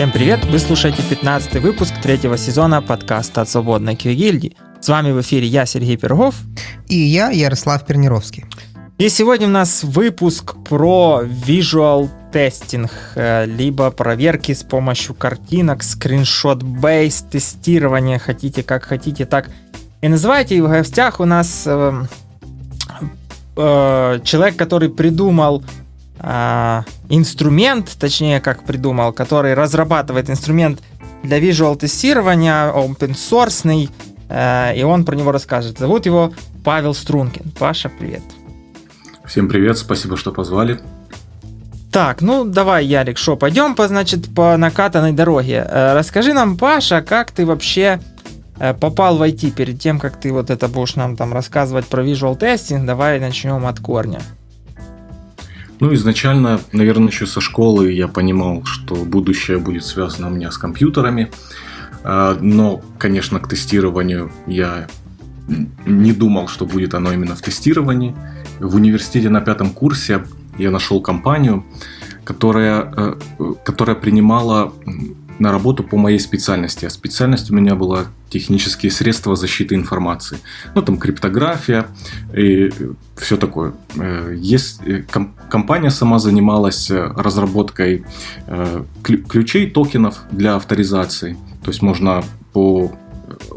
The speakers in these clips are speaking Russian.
Всем привет! Вы слушаете 15 выпуск третьего сезона подкаста от Свободной QA С вами в эфире я, Сергей Пирогов. И я, Ярослав Пернировский. И сегодня у нас выпуск про visual тестинг, э, либо проверки с помощью картинок, скриншот-бейс, тестирование, хотите как хотите, так и называйте. И в гостях у нас э, э, человек, который придумал э, инструмент, точнее, как придумал, который разрабатывает инструмент для visual тестирования, open source, э, и он про него расскажет. Зовут его Павел Стрункин. Паша, привет. Всем привет, спасибо, что позвали. Так, ну давай, Ярик, что, пойдем по, значит, по накатанной дороге. Э, расскажи нам, Паша, как ты вообще э, попал в IT перед тем, как ты вот это будешь нам там рассказывать про visual testing. Давай начнем от корня. Ну, изначально, наверное, еще со школы я понимал, что будущее будет связано у меня с компьютерами. А, но, конечно, к тестированию я не думал, что будет оно именно в тестировании. В университете на пятом курсе я нашел компанию, которая, э, которая принимала на работу по моей специальности. А специальность у меня была технические средства защиты информации. Ну, там криптография и все такое. Э, есть, э, компания сама занималась разработкой ключей, токенов для авторизации. То есть можно по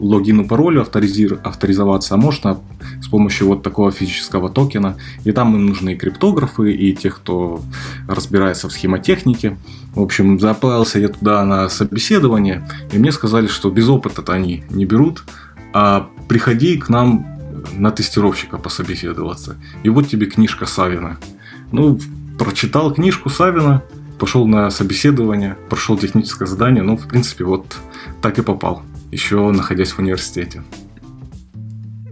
логину, паролю авторизир, авторизоваться, а можно с помощью вот такого физического токена. И там им нужны и криптографы, и те, кто разбирается в схемотехнике. В общем, заплавился я туда на собеседование, и мне сказали, что без опыта-то они не берут, а приходи к нам на тестировщика пособеседоваться. И вот тебе книжка Савина. Ну, прочитал книжку Савина, пошел на собеседование, прошел техническое задание, ну, в принципе, вот так и попал еще находясь в университете.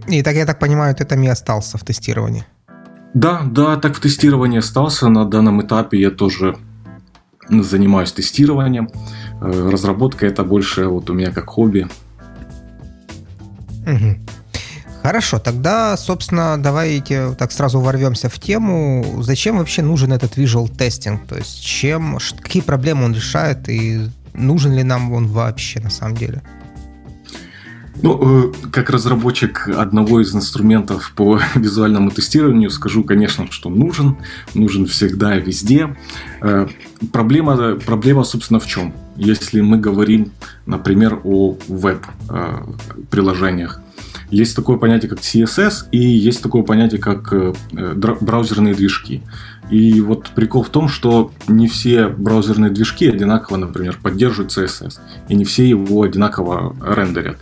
И так я так понимаю, ты там и остался в тестировании. Да, да, так в тестировании остался. На данном этапе я тоже занимаюсь тестированием. Э, разработка это больше вот у меня как хобби. Угу. Хорошо, тогда, собственно, давайте так сразу ворвемся в тему. Зачем вообще нужен этот visual testing? То есть чем, какие проблемы он решает и нужен ли нам он вообще на самом деле? Ну, э, как разработчик одного из инструментов по визуальному тестированию, скажу, конечно, что нужен. Нужен всегда и везде. Э, проблема, проблема, собственно, в чем? Если мы говорим, например, о веб-приложениях. Есть такое понятие, как CSS, и есть такое понятие, как э, браузерные движки. И вот прикол в том, что не все браузерные движки одинаково, например, поддерживают CSS, и не все его одинаково рендерят.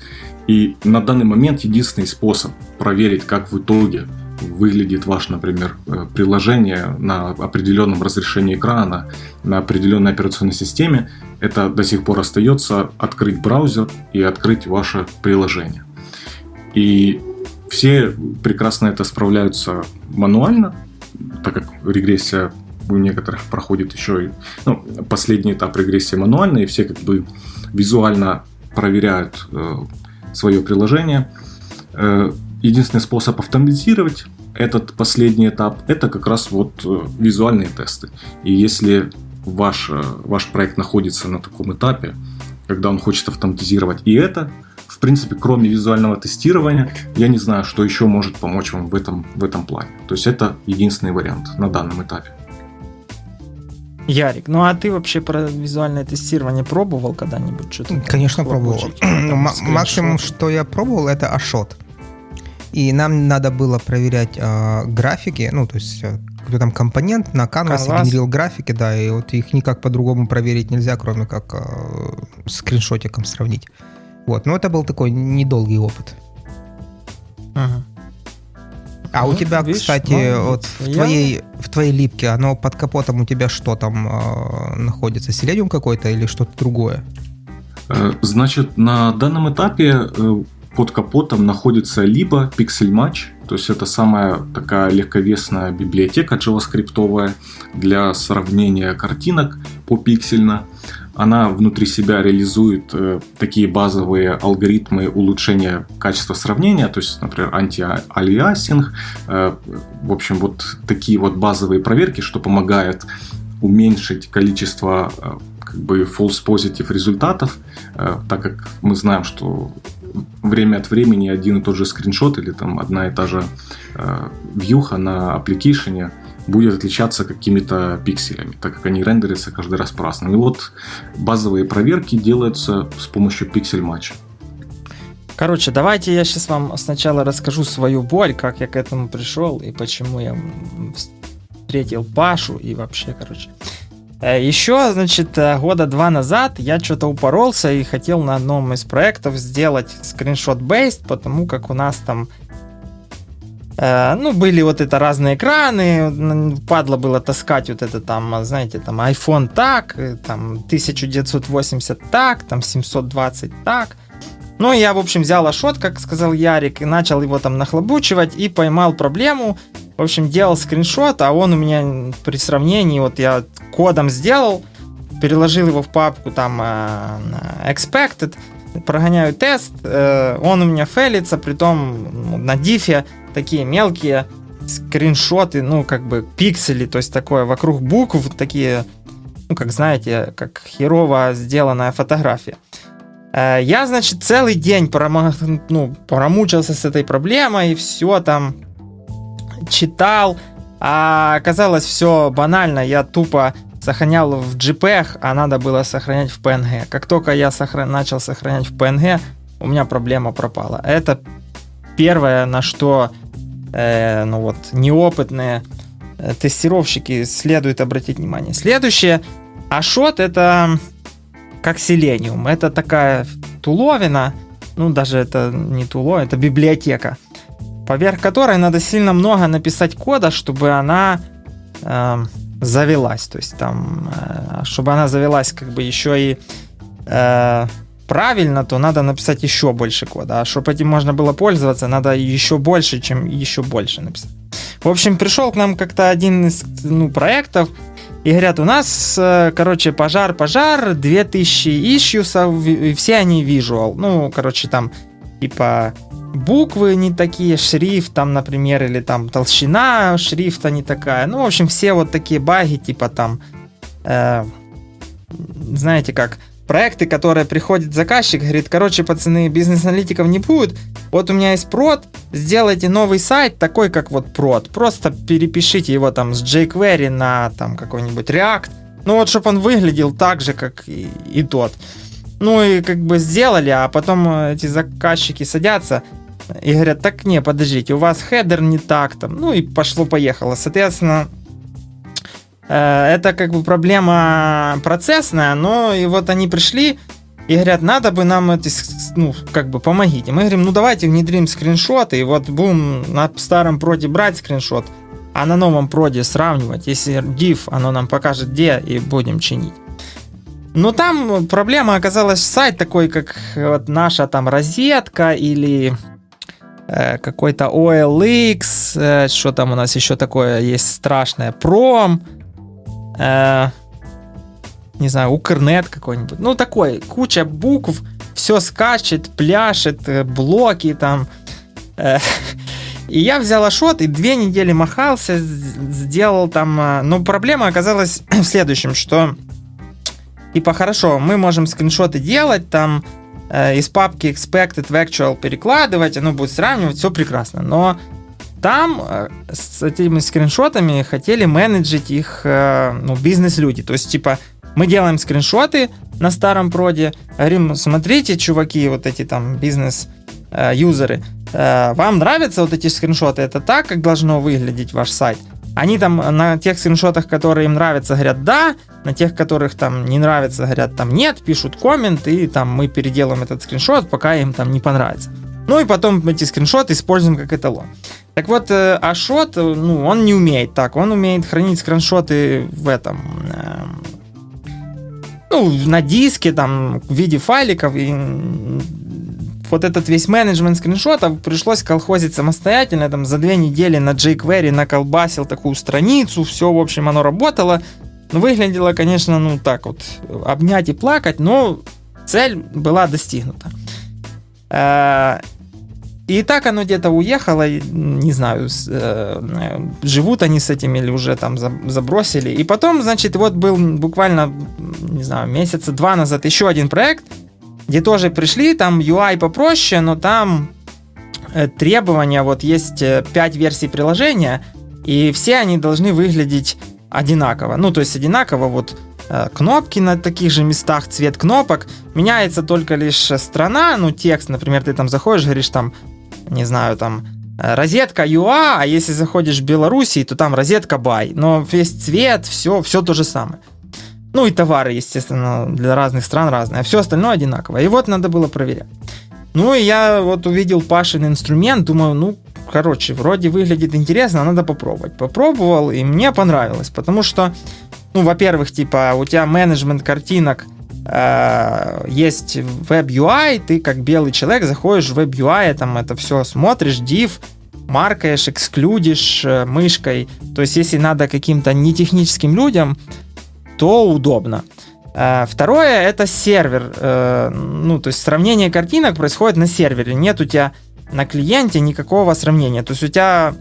И на данный момент единственный способ проверить, как в итоге выглядит ваше, например, э, приложение на определенном разрешении экрана, на определенной операционной системе, это до сих пор остается открыть браузер и открыть ваше приложение. И все прекрасно это справляются мануально, так как регрессия у некоторых проходит еще и ну, последний этап регрессии мануальный, и все как бы визуально проверяют э, свое приложение. Э, единственный способ автоматизировать этот последний этап – это как раз вот э, визуальные тесты. И если ваш, э, ваш проект находится на таком этапе, когда он хочет автоматизировать и это, в принципе, кроме визуального тестирования, я не знаю, что еще может помочь вам в этом, в этом плане. То есть это единственный вариант на данном этапе. Ярик, ну а ты вообще про визуальное тестирование пробовал когда-нибудь? Что-то Конечно, пробовал. Ну, максимум, что я пробовал, это Ашот. И нам надо было проверять э, графики, ну, то есть э, кто там компонент на Canvas Canvas. генерил графики, да, и вот их никак по-другому проверить нельзя, кроме как э, скриншотиком сравнить. Вот, но это был такой недолгий опыт. Ага. А у тебя, видишь, кстати, ну, вот в я... твоей в твоей липке, оно под капотом у тебя что там э, находится? Селениум какой-то или что-то другое? Э, значит, на данном этапе э, под капотом находится либо Pixel Match, то есть это самая такая легковесная библиотека JavaScript для сравнения картинок по пиксельно. Она внутри себя реализует э, такие базовые алгоритмы улучшения качества сравнения, то есть, например, анти-алиасинг. Э, в общем, вот такие вот базовые проверки, что помогает уменьшить количество э, как бы false positive результатов, э, так как мы знаем, что время от времени один и тот же скриншот или там одна и та же э, вьюха на аппликейшене будет отличаться какими-то пикселями, так как они рендерятся каждый раз по-разному. И вот базовые проверки делаются с помощью пиксель-матча. Короче, давайте я сейчас вам сначала расскажу свою боль, как я к этому пришел и почему я встретил Пашу и вообще, короче. Э, Еще, значит, э, года два назад я что-то упоролся и хотел на одном из проектов сделать скриншот-бейст, потому как у нас там ну, были вот это разные экраны, падло было таскать вот это там, знаете, там iPhone так, там 1980 так, там 720 так. Ну, я, в общем, взял Ашот, как сказал Ярик, и начал его там нахлобучивать, и поймал проблему. В общем, делал скриншот, а он у меня при сравнении, вот я кодом сделал, переложил его в папку там uh, expected, прогоняю тест, uh, он у меня фейлится, притом ну, на дифе такие мелкие скриншоты, ну, как бы пиксели, то есть такое вокруг букв, такие, ну, как знаете, как херово сделанная фотография. Э, я, значит, целый день промо... ну, промучился с этой проблемой, все там читал, а оказалось все банально, я тупо сохранял в JPEG, а надо было сохранять в PNG. Как только я сохран... начал сохранять в PNG, у меня проблема пропала. Это первое, на что э, ну вот, неопытные э, тестировщики следует обратить внимание. Следующее, Ашот это как Селениум. Это такая туловина, ну даже это не туло, это библиотека, поверх которой надо сильно много написать кода, чтобы она э, завелась. То есть там, э, чтобы она завелась как бы еще и э, правильно, то надо написать еще больше кода. А чтобы этим можно было пользоваться, надо еще больше, чем еще больше написать. В общем, пришел к нам как-то один из ну, проектов, и говорят, у нас, э, короче, пожар, пожар, 2000 исьюсов, и все они visual. Ну, короче, там, типа, буквы не такие, шрифт там, например, или там толщина шрифта не такая. Ну, в общем, все вот такие баги, типа там, э, знаете как, проекты, которые приходит заказчик, говорит, короче, пацаны, бизнес-аналитиков не будет, вот у меня есть прод, сделайте новый сайт такой, как вот прод, просто перепишите его там с jQuery на там какой-нибудь React, ну вот, чтобы он выглядел так же, как и, и тот. Ну и как бы сделали, а потом эти заказчики садятся и говорят, так не, подождите, у вас хедер не так там, ну и пошло-поехало. Соответственно, Э, это как бы проблема процессная, но и вот они пришли и говорят, надо бы нам эти, ну, как бы помогите. Мы говорим, ну давайте внедрим скриншоты, и вот будем на старом проде брать скриншот, а на новом проде сравнивать. Если div, оно нам покажет где, и будем чинить. Но там проблема оказалась сайт такой, как вот наша там розетка или э, какой-то OLX, э, что там у нас еще такое есть страшное, Prom, э, не знаю, Укрнет какой-нибудь. Ну, такой, куча букв, все скачет, пляшет, э, блоки там. Э, и я взял ашот и две недели махался, сделал там... Э, но проблема оказалась в следующем, что типа хорошо, мы можем скриншоты делать, там э, из папки expected в actual перекладывать, оно будет сравнивать, все прекрасно. Но там э, с этими скриншотами хотели менеджить их э, ну, бизнес-люди. То есть, типа, мы делаем скриншоты на старом проде, говорим, смотрите, чуваки, вот эти там бизнес-юзеры, э, вам нравятся вот эти скриншоты? Это так, как должно выглядеть ваш сайт? Они там на тех скриншотах, которые им нравятся, говорят да, на тех, которых там не нравится, говорят там нет, пишут коммент, и там мы переделаем этот скриншот, пока им там не понравится. Ну и потом эти скриншоты используем как эталон. Так вот, э, Ашот, э, ну, он не умеет так. Он умеет хранить скриншоты в этом... Э, ну, на диске, там, в виде файликов. И вот этот весь менеджмент скриншотов пришлось колхозить самостоятельно. Там за две недели на jQuery наколбасил такую страницу. Все, в общем, оно работало. Но выглядело, конечно, ну, так вот, обнять и плакать. Но цель была достигнута. и так оно где-то уехало, не знаю, э, живут они с этим или уже там забросили. И потом, значит, вот был буквально, не знаю, месяца два назад еще один проект, где тоже пришли, там UI попроще, но там э, требования, вот есть 5 э, версий приложения, и все они должны выглядеть одинаково. Ну, то есть одинаково вот Э, кнопки на таких же местах, цвет кнопок. Меняется только лишь страна, ну, текст, например, ты там заходишь, говоришь там, не знаю, там, розетка ЮА, а если заходишь в Белоруссии, то там розетка Бай. Но весь цвет, все, все то же самое. Ну и товары, естественно, для разных стран разные, а все остальное одинаково. И вот надо было проверять. Ну и я вот увидел Пашин инструмент, думаю, ну, короче, вроде выглядит интересно, надо попробовать. Попробовал, и мне понравилось, потому что ну, во-первых, типа, у тебя менеджмент картинок э, есть веб-UI, ты как белый человек заходишь в веб-UI, там это все смотришь, div, маркаешь, эксклюдишь э, мышкой. То есть, если надо каким-то нетехническим людям, то удобно. Э, второе это сервер. Э, ну, то есть сравнение картинок происходит на сервере. Нет у тебя на клиенте никакого сравнения. То есть у тебя,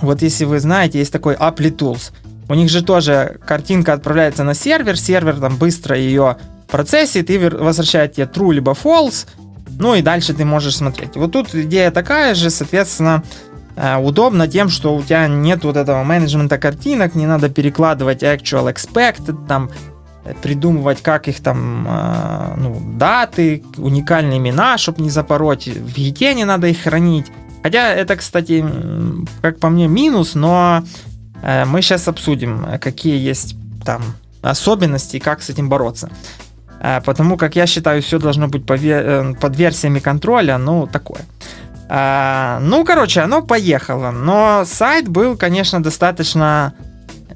вот если вы знаете, есть такой Apply Tools. У них же тоже картинка отправляется на сервер, сервер там быстро ее процессит и возвращает тебе true либо false, ну и дальше ты можешь смотреть. Вот тут идея такая же, соответственно, удобно тем, что у тебя нет вот этого менеджмента картинок, не надо перекладывать actual expected, там э, придумывать, как их там, э, ну, даты, уникальные имена, чтобы не запороть. В Гите не надо их хранить. Хотя это, кстати, как по мне, минус, но Э, мы сейчас обсудим, э, какие есть там особенности и как с этим бороться. Э, потому как я считаю, все должно быть под версиями контроля, ну, такое. Ну, короче, оно поехало. Но сайт был, конечно, достаточно,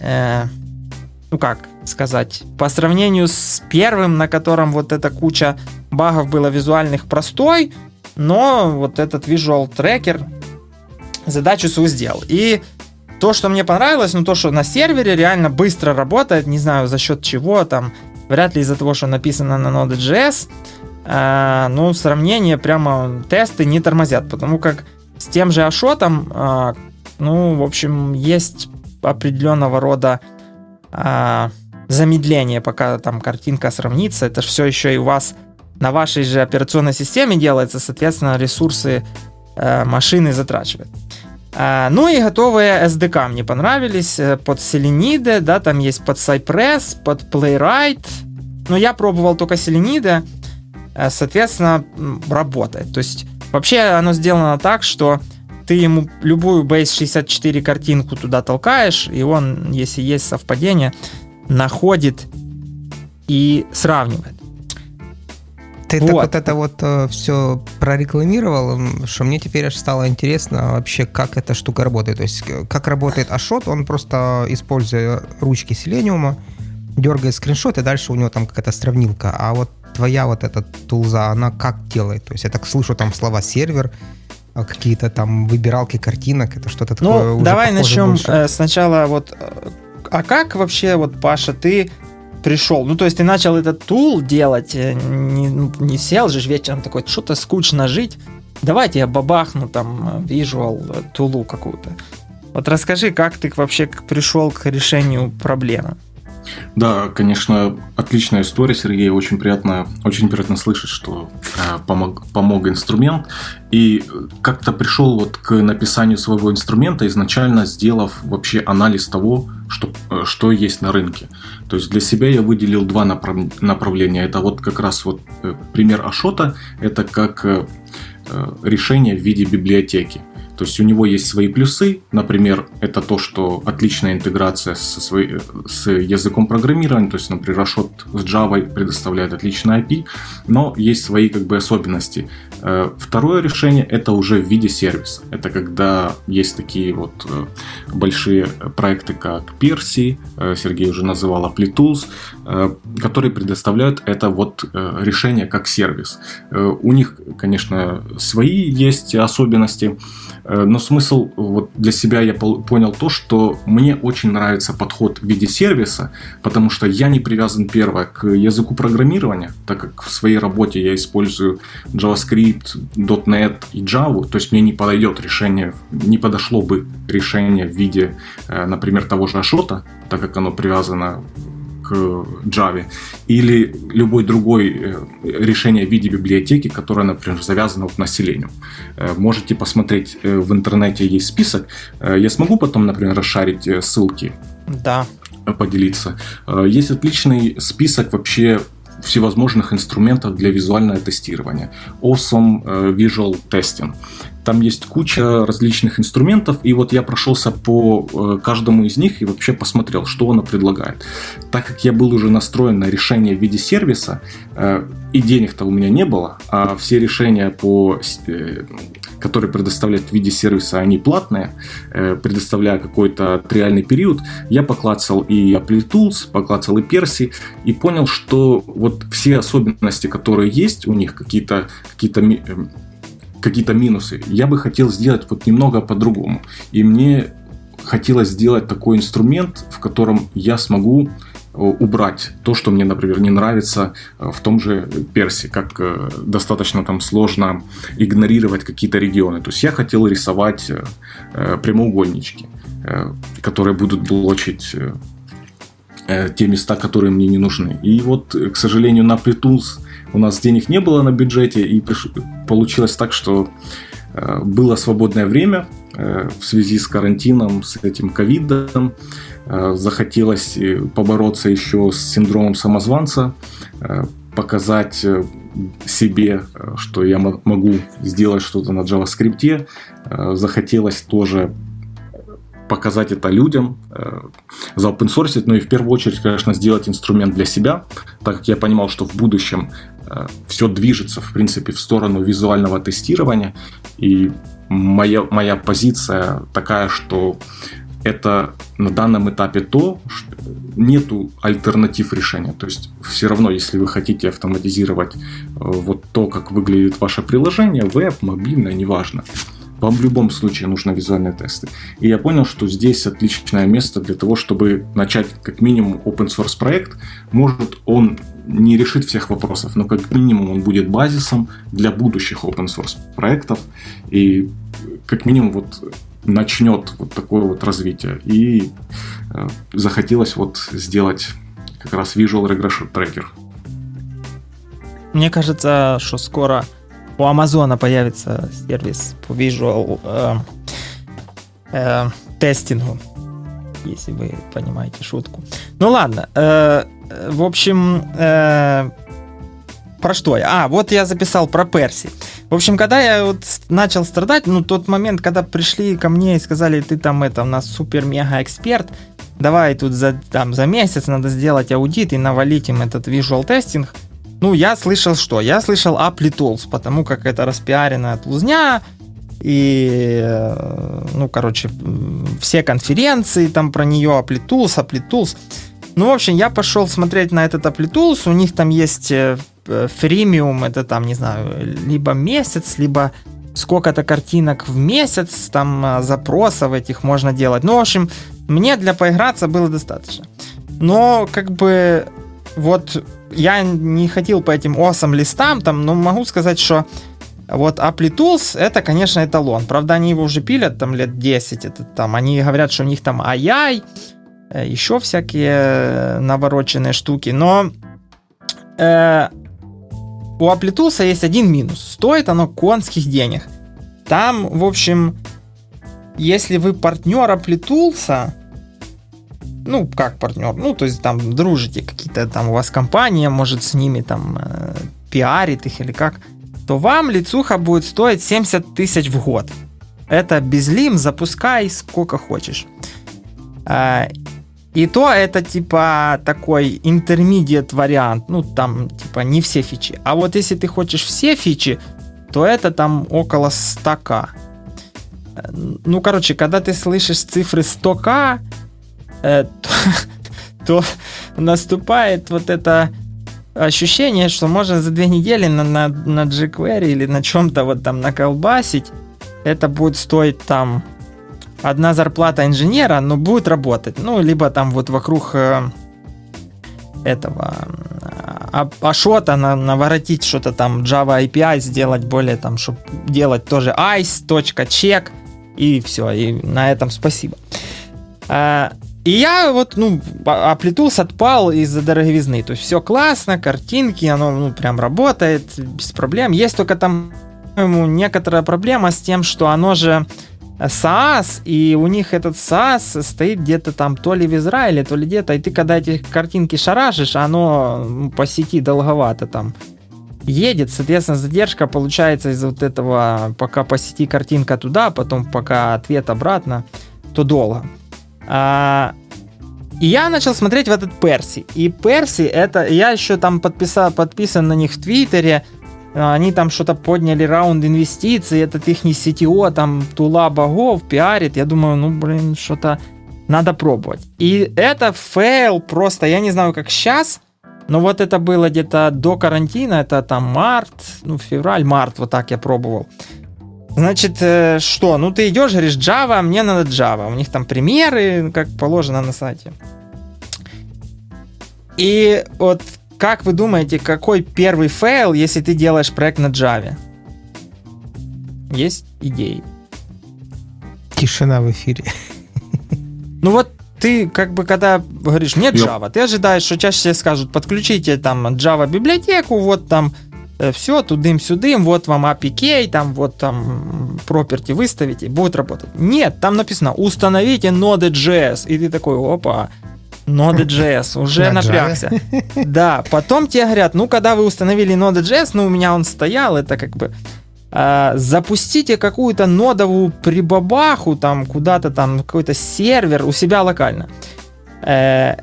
ну как сказать, по сравнению с первым, на котором вот эта куча багов было визуальных простой, но вот этот visual tracker задачу свою сделал. И то, что мне понравилось, ну то, что на сервере реально быстро работает, не знаю за счет чего, там, вряд ли из-за того, что написано на Node.js, э, ну, сравнение, прямо тесты не тормозят, потому как с тем же Ашотом, э, ну, в общем, есть определенного рода э, замедление, пока там картинка сравнится, это все еще и у вас на вашей же операционной системе делается, соответственно, ресурсы э, машины затрачивает. А, ну и готовые SDK мне понравились. Э, под Selenidę, да, там есть под Cypress, под Playwright. Но я пробовал только Selenidę. Э, соответственно, работает. То есть вообще оно сделано так, что ты ему любую Base64 картинку туда толкаешь, и он, если есть совпадение, находит и сравнивает. Ты вот. так вот это вот э, все прорекламировал, что мне теперь аж стало интересно вообще, как эта штука работает. То есть, э, как работает Ашот, он просто, используя ручки Селениума, дергает скриншот, и дальше у него там какая-то сравнилка. А вот твоя вот эта тулза, она как делает? То есть я так слышу там слова сервер, а какие-то там выбиралки картинок, это что-то ну, такое. Ну, давай начнем больше. Э, сначала вот. А как вообще вот Паша, ты пришел. Ну, то есть ты начал этот тул делать, э, не, ну, не сел же вечером такой, что-то скучно жить. Давайте я бабахну там визуал э, тулу какую-то. Вот расскажи, как ты вообще пришел к решению проблемы. Да, конечно, отличная история, Сергей. Очень приятно, очень приятно слышать, что э, помог, помог инструмент. И как-то пришел вот к написанию своего инструмента, изначально сделав вообще анализ того, что, э, что есть на рынке. То есть для себя я выделил два направ, направления. Это вот как раз вот э, пример Ашота, это как э, решение в виде библиотеки. То есть у него есть свои плюсы, например, это то, что отличная интеграция со своей, с языком программирования, то есть, например, Rashot с Java предоставляет отличный API, но есть свои как бы особенности. Э, второе решение это уже в виде сервиса. Это когда есть такие вот э, большие проекты, как Percy, э, Сергей уже называл Apply Tools, которые предоставляют это вот решение как сервис. У них, конечно, свои есть особенности, но смысл вот для себя я понял то, что мне очень нравится подход в виде сервиса, потому что я не привязан первое к языку программирования, так как в своей работе я использую JavaScript, .NET и Java, то есть мне не подойдет решение, не подошло бы решение в виде, э, например, того же Ашота, так как оно привязано Java, или любой другой э, решение в виде библиотеки, которое, например, завязано к населению. Э, можете посмотреть в интернете есть список. Я смогу потом, например, расшарить ссылки. Да. Поделиться. Есть отличный список вообще всевозможных инструментов для визуального тестирования. Awesome Visual Testing. Там есть куча различных инструментов, и вот я прошелся по э, каждому из них и вообще посмотрел, что оно предлагает. Так как я был уже настроен на решение в виде сервиса, э, и денег-то у меня не было, а все решения, по, э, которые предоставляют в виде сервиса, они платные, предоставляя какой-то реальный период, я поклацал и AppleTools, поклацал и Persi, и понял, что вот все особенности, которые есть у них, какие-то какие какие-то минусы. Я бы хотел сделать вот немного по-другому. И мне хотелось сделать такой инструмент, в котором я смогу э, убрать то, что мне, например, не нравится э, в том же Персе, как э, достаточно там сложно игнорировать какие-то регионы. То есть я хотел рисовать прямоугольнички, которые будут блочить те места, которые мне не нужны. И вот, к сожалению, на Pletools у нас денег не было на бюджете, и получилось так, что э, было свободное время э, в связи с карантином, с этим ковидом. Э, захотелось побороться еще с синдромом самозванца, показать себе, что я могу сделать что-то на JavaScript. Захотелось тоже показать это людям, э, заопенсорсить, но и в первую очередь, конечно, сделать инструмент для себя, так как я понимал, что в будущем э, все движется, в принципе, в сторону визуального тестирования, и моя, моя позиция такая, что это на данном этапе то, что нету альтернатив решения. То есть все равно, если вы хотите автоматизировать э, вот то, как выглядит ваше приложение, веб, мобильное, неважно, вам в любом случае нужны визуальные тесты. И я понял, что здесь отличное место для того, чтобы начать как минимум open source проект. Может, он не решит всех вопросов, но как минимум он будет базисом для будущих open source проектов. И как минимум вот начнет вот такое вот развитие. И э, захотелось вот сделать как раз Visual Regression Tracker. Мне кажется, что скоро у Амазона появится сервис по visual э, э, тестингу, если вы понимаете шутку. Ну ладно, э, в общем, э, про что я? А, вот я записал про Перси. В общем, когда я вот начал страдать, ну, тот момент, когда пришли ко мне и сказали, ты там это, у нас супер-мега-эксперт, давай тут за, там, за месяц надо сделать аудит и навалить им этот visual тестинг, ну, я слышал что? Я слышал Apply Tools, потому как это распиаренная тулзня, и, э, ну, короче, все конференции там про нее, Apply Tools, Apply Tools. Ну, в общем, я пошел смотреть на этот Apply Tools, у них там есть фримиум, э, это там, не знаю, либо месяц, либо сколько-то картинок в месяц, там э, запросов этих можно делать. Ну, в общем, мне для поиграться было достаточно. Но, как бы, вот я не ходил по этим осам листам, там, но могу сказать, что вот Apply Tools это, конечно, эталон. Правда, они его уже пилят там лет 10. Это, там, они говорят, что у них там э, еще всякие навороченные штуки. Но э, у Tools есть один минус. Стоит оно конских денег. Там, в общем, если вы партнер Tools, ну, как партнер, ну, то есть там дружите, какие-то там у вас компания, может, с ними там э, пиарит их или как, то вам лицуха будет стоить 70 тысяч в год. Это без лим, запускай сколько хочешь. И то это типа такой интермедиат вариант, ну там типа не все фичи. А вот если ты хочешь все фичи, то это там около 100к. Э, ну, короче, когда ты слышишь цифры 100к, Э, то, то наступает вот это ощущение, что можно за две недели на, на, на jQuery или на чем-то вот там наколбасить. Это будет стоить там одна зарплата инженера, но будет работать. Ну, либо там вот вокруг э, этого а, Ашота на, наворотить что-то там Java API сделать более там, чтобы делать тоже ice.check и все, и на этом спасибо. А, и я вот, ну, оплетулся, отпал из-за дороговизны. То есть все классно, картинки, оно, ну, прям работает без проблем. Есть только там, по-моему, некоторая проблема с тем, что оно же SaaS, и у них этот SaaS стоит где-то там то ли в Израиле, то ли где-то, и ты когда эти картинки шарашишь, оно по сети долговато там едет, соответственно, задержка получается из вот этого, пока по сети картинка туда, потом пока ответ обратно, то долго. А, и я начал смотреть в этот Перси. И Перси это, я еще там подписал, подписан на них в Твиттере, они там что-то подняли раунд инвестиций, этот их CTO там тула багов пиарит, я думаю, ну блин, что-то надо пробовать. И это фейл просто, я не знаю, как сейчас, но вот это было где-то до карантина, это там март, ну февраль, март, вот так я пробовал. Значит, э, что? Ну, ты идешь, говоришь, Java, мне надо Java. У них там примеры, как положено на сайте. И вот как вы думаете, какой первый фейл, если ты делаешь проект на Java? Есть идеи? Тишина в эфире. Ну вот ты как бы когда говоришь нет Java, ты ожидаешь, что чаще тебе скажут, подключите там Java библиотеку, вот там Э, все, тудым-сюдым, вот вам APK, там вот там property выставите, будет работать. Нет, там написано установите Node.js, и ты такой, опа, Node.js, уже напрягся. Да, потом тебе говорят, ну, когда вы установили Node.js, ну, у меня он стоял, это как бы э, запустите какую-то нодовую прибабаху там куда-то там, какой-то сервер у себя локально. Э,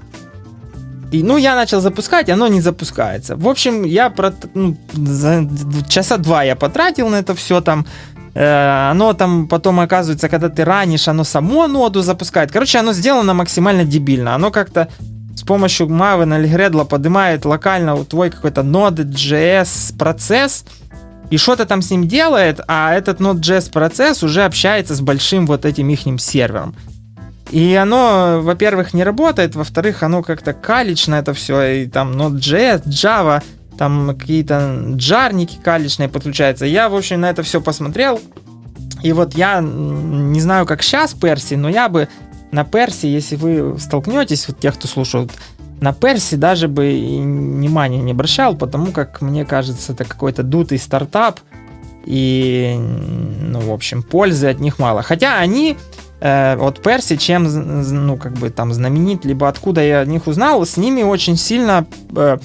и, ну, я начал запускать, оно не запускается. В общем, я про, ну, за часа два я потратил на это все там. Э, оно там потом оказывается, когда ты ранишь, оно само ноду запускает. Короче, оно сделано максимально дебильно. Оно как-то с помощью Maven или Gradle поднимает локально твой какой-то Node.js процесс и что-то там с ним делает, а этот Node.js процесс уже общается с большим вот этим ихним сервером. И оно, во-первых, не работает, во-вторых, оно как-то калично это все, и там Node.js, Java, там какие-то джарники каличные подключаются. Я, в общем, на это все посмотрел, и вот я не знаю, как сейчас Перси, но я бы на Перси, если вы столкнетесь, вот тех, кто слушает, на Перси даже бы внимания не обращал, потому как, мне кажется, это какой-то дутый стартап, и, ну, в общем, пользы от них мало. Хотя они э, вот Перси чем, ну, как бы там знаменит, либо откуда я о них узнал, с ними очень сильно э,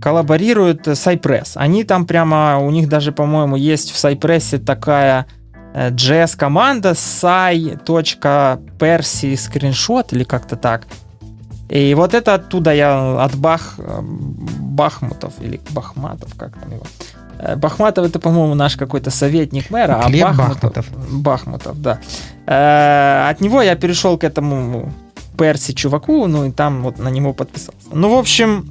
коллаборирует Cypress. Они там прямо, у них даже, по-моему, есть в Cypress такая э, JS-команда sai.persi скриншот или как-то так. И вот это оттуда я от Бах, э, Бахмутов или Бахматов, как там его, Э, Бахматов это, по-моему, наш какой-то советник мэра, а Бахмутов, Бахмутов. Бахмутов, да. Э, от него я перешел к этому Перси чуваку, ну и там вот на него подписался. Ну, в общем,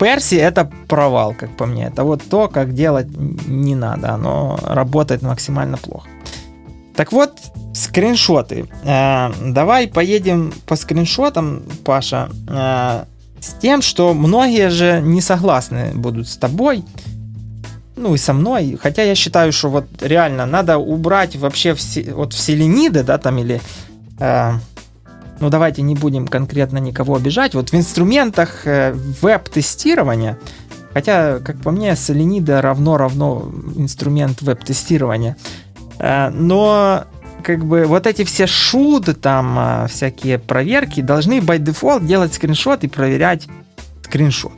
Перси это провал, как по мне. Это вот то, как делать не надо. Оно работает максимально плохо. Так вот, скриншоты. Э, давай поедем по скриншотам, Паша, с тем, что многие же не согласны будут с тобой ну и со мной. Хотя я считаю, что вот реально надо убрать вообще все, вот все лениды, да, там или... Э, ну давайте не будем конкретно никого обижать. Вот в инструментах э, веб-тестирования, хотя, как по мне, Соленида равно-равно инструмент веб-тестирования. Э, но как бы вот эти все шуды, там э, всякие проверки должны by default делать скриншот и проверять скриншот.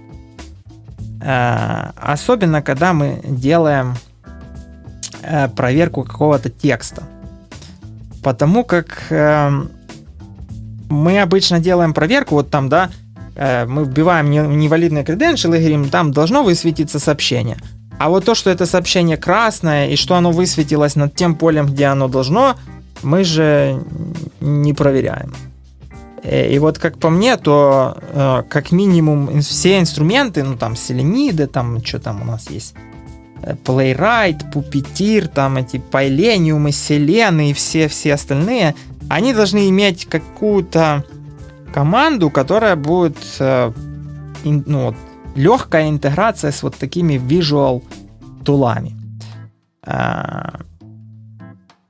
Особенно, когда мы делаем проверку какого-то текста. Потому как эм, мы обычно делаем проверку, вот там, да, э, мы вбиваем невалидные credential и говорим, там должно высветиться сообщение. А вот то, что это сообщение красное и что оно высветилось над тем полем, где оно должно, мы же не проверяем. И вот как по мне, то как минимум все инструменты, ну там селениды, там что там у нас есть, Playwright, Puppeteer, там эти Пайлениумы, Селены и все-все остальные, они должны иметь какую-то команду, которая будет ну, легкая интеграция с вот такими visual тулами. А,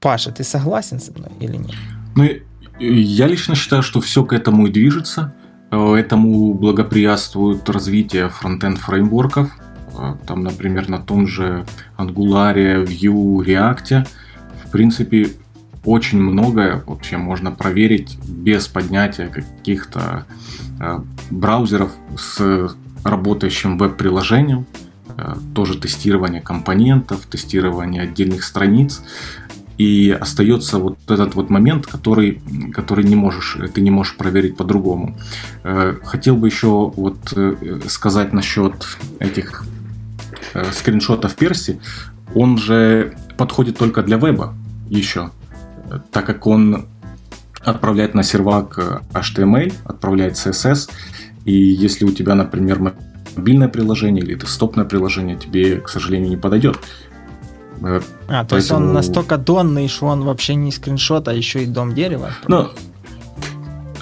Паша, ты согласен со мной или нет? Ну, я лично считаю, что все к этому и движется. Э, этому благоприятствует развитие фронтенд фреймворков. Э, там, например, на том же Angular, Vue, React. В принципе, очень многое вообще можно проверить без поднятия каких-то э, браузеров с работающим веб-приложением, э, тоже тестирование компонентов, тестирование отдельных страниц. И остается вот этот вот момент, который, который не можешь, ты не можешь проверить по-другому. Э, хотел бы еще вот сказать насчет этих скриншотов Перси. Он же подходит только для веба еще, так как он отправляет на сервак HTML, отправляет CSS, и если у тебя, например, мобильное приложение или десктопное приложение, тебе, к сожалению, не подойдет. Э, а, Поэтому... то есть он настолько донный, что он вообще не скриншот, а еще и дом дерева? Ну,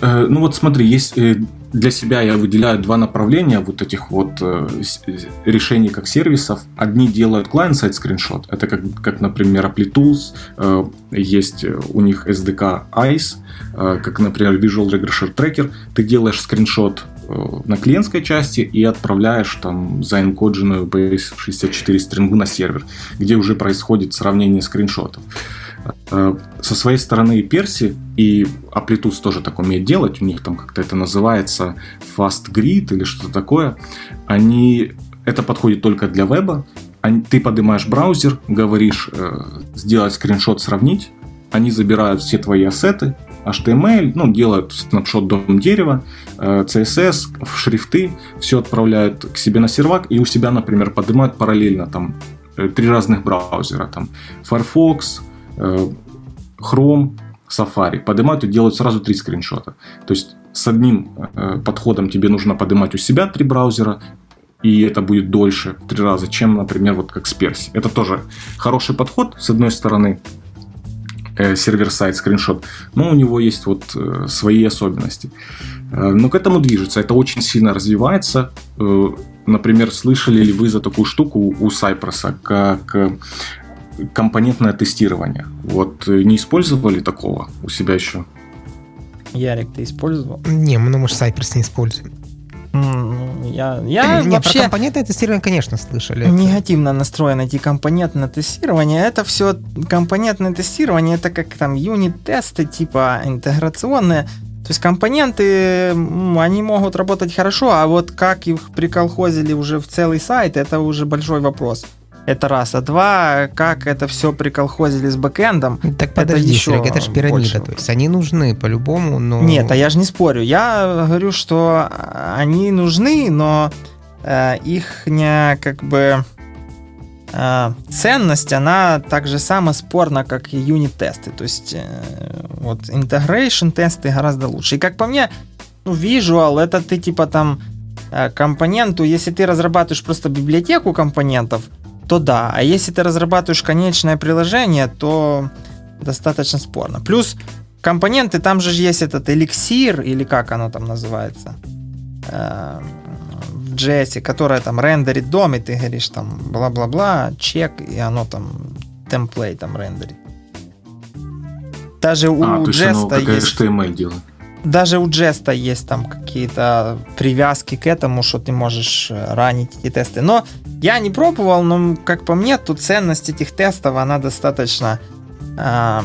э, ну вот смотри, есть э, для себя я выделяю два направления вот этих вот э, решений как сервисов. Одни делают client-side скриншот, это как, как, например, Applitools, э, есть у них SDK ICE, э, как, например, Visual Regression Tracker. Ты делаешь скриншот Э, на клиентской части и отправляешь там заинкодженную base64 стрингу на сервер, где уже происходит сравнение скриншотов. Э, со своей стороны Перси и Amplitude тоже так умеет делать, у них там как-то это называется Fast Grid или что-то такое. Они это подходит только для веба. Ты поднимаешь браузер, говоришь э, сделать скриншот, сравнить, они забирают все твои ассеты, HTML, ну, делают снапшот дом дерева, CSS, э, в шрифты, все отправляют к себе на сервак и у себя, например, поднимают параллельно там три разных браузера, там Firefox, Chrome, Safari, поднимают и делают сразу три скриншота. То есть с одним подходом тебе нужно поднимать у себя три браузера, и это будет дольше в три раза, чем, например, вот как с Перси. Это тоже хороший подход, с одной стороны, Э, сервер-сайт скриншот, но у него есть вот э, свои особенности. Э, но к этому движется, это очень сильно развивается. Например, слышали ли вы за такую штуку у Cypress, как компонентное тестирование? Вот не использовали такого у себя еще? Ярик, ты использовал? Не, мы, ну, мы же Cypress не используем. Я, я не, вообще... Про компонентное тестирование, конечно, слышали. Негативно настроено эти компонентное тестирование. Это все компонентное тестирование, это как там юнит-тесты, типа интеграционные. То есть компоненты, они могут работать хорошо, а вот как их приколхозили уже в целый сайт, это уже большой вопрос. Это раз. А два, как это все приколхозили с бэкэндом. Так подожди, это еще Серега, это же пирамида. Больше. То есть они нужны по-любому, но... Нет, а я же не спорю. Я говорю, что они нужны, но э, их не как бы э, ценность, она так же само спорна, как и юнит-тесты. То есть э, вот integration тесты гораздо лучше. И как по мне, ну, visual, это ты типа там э, компоненту, если ты разрабатываешь просто библиотеку компонентов, то да. А если ты разрабатываешь конечное приложение, то достаточно спорно. Плюс компоненты, там же есть этот эликсир, или как оно там называется, э, в JS, которое там рендерит дом, и ты говоришь там бла-бла-бла, чек, и оно там темплейтом рендерит. Даже у а, есть... HTML делает даже у Джеста есть там какие-то привязки к этому, что ты можешь э, ранить эти тесты. Но я не пробовал, но, как по мне, тут ценность этих тестов, она достаточно э,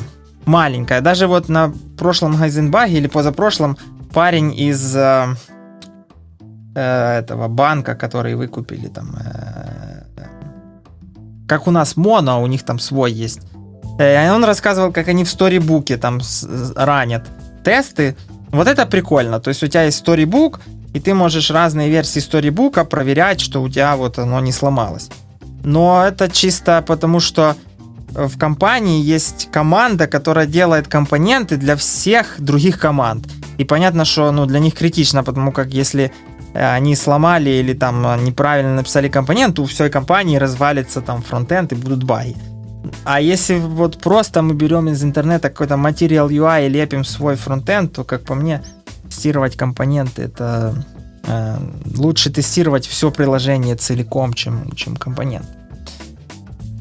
маленькая. Даже вот на прошлом Гайзенбаге или позапрошлом парень из э, э, этого банка, который выкупили там, э, как у нас Моно, у них там свой есть. Э, он рассказывал, как они в сторибуке там ранят тесты, вот это прикольно. То есть у тебя есть storybook, и ты можешь разные версии сторибука проверять, что у тебя вот оно не сломалось. Но это чисто потому, что в компании есть команда, которая делает компоненты для всех других команд. И понятно, что ну, для них критично, потому как если э, они сломали или там неправильно написали компонент, у всей компании развалится там фронтенд и будут баги. А если вот просто мы берем из интернета какой-то материал UI и лепим свой фронтенд, то, как по мне, тестировать компоненты это э, лучше тестировать все приложение целиком, чем, чем компонент.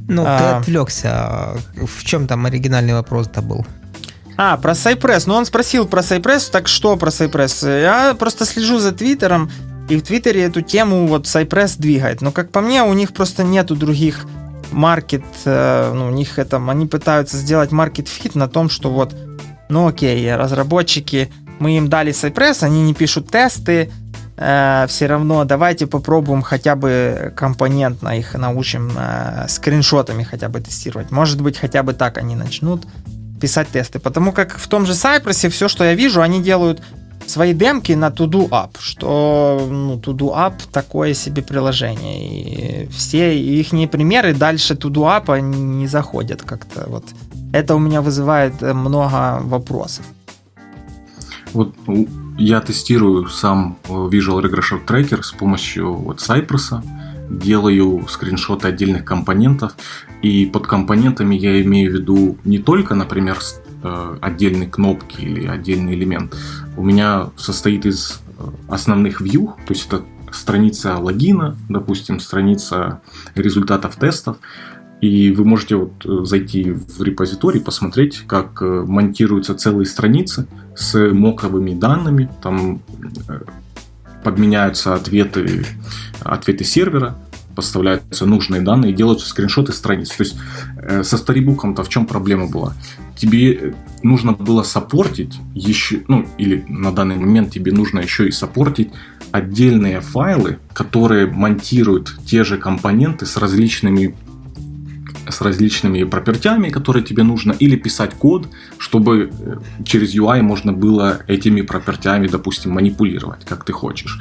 Ну, а, ты отвлекся. В чем там оригинальный вопрос-то был? А, про Cypress. Ну, он спросил про Cypress, так что про Cypress? Я просто слежу за Твиттером, и в Твиттере эту тему вот Cypress двигает. Но, как по мне, у них просто нету других market, э, ну, у них это, они пытаются сделать market fit на том, что вот, ну окей, разработчики, мы им дали Cypress, они не пишут тесты, э, все равно давайте попробуем хотя бы компонентно их научим э, скриншотами хотя бы тестировать. Может быть, хотя бы так они начнут писать тесты. Потому как в том же Cypress все, что я вижу, они делают свои демки на To-Do App, что ну, To-Do App такое себе приложение. И все их примеры дальше To-Do App не заходят как-то. Вот. Это у меня вызывает э, много вопросов. Вот я тестирую сам э, Visual Regression Tracker с помощью вот Cypress, делаю скриншоты отдельных компонентов, и под компонентами я имею в виду не только, например, э, отдельные кнопки или отдельный элемент. У меня состоит из э, основных view, то есть это страница логина, допустим, страница результатов тестов, и вы можете вот э, зайти в репозиторий, посмотреть, как э, монтируются целые страницы с моковыми данными. Там э, подменяются ответы, ответы сервера, поставляются нужные данные, делаются скриншоты страниц. То есть со старибуком-то в чем проблема была? Тебе нужно было саппортить еще, ну или на данный момент тебе нужно еще и саппортить отдельные файлы, которые монтируют те же компоненты с различными с различными пропертями, которые тебе нужно, или писать код, чтобы э, через UI можно было этими пропертями, допустим, манипулировать, как ты хочешь.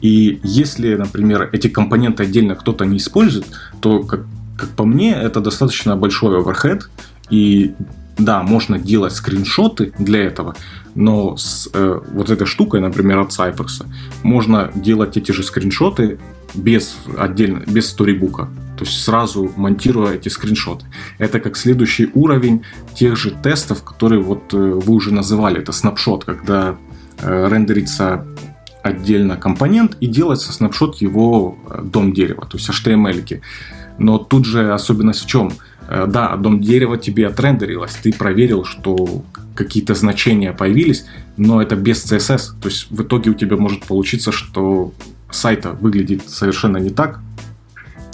И если, например, эти компоненты отдельно кто-то не использует, то, как, как по мне, это достаточно большой оверхед, и да, можно делать скриншоты для этого, но с э, вот этой штукой, например, от Cypress, можно делать эти же скриншоты без отдельно, без сторибука. То есть сразу монтируя эти скриншоты. Это как следующий уровень тех же тестов, которые вот э, вы уже называли. Это снапшот, когда э, рендерится отдельно компонент и делается снапшот его э, дом дерева, то есть HTML. -ки. Но тут же особенность в чем? Да, дом дерева тебе отрендерилось, ты проверил, что какие-то значения появились, но это без CSS. То есть в итоге у тебя может получиться, что сайта выглядит совершенно не так,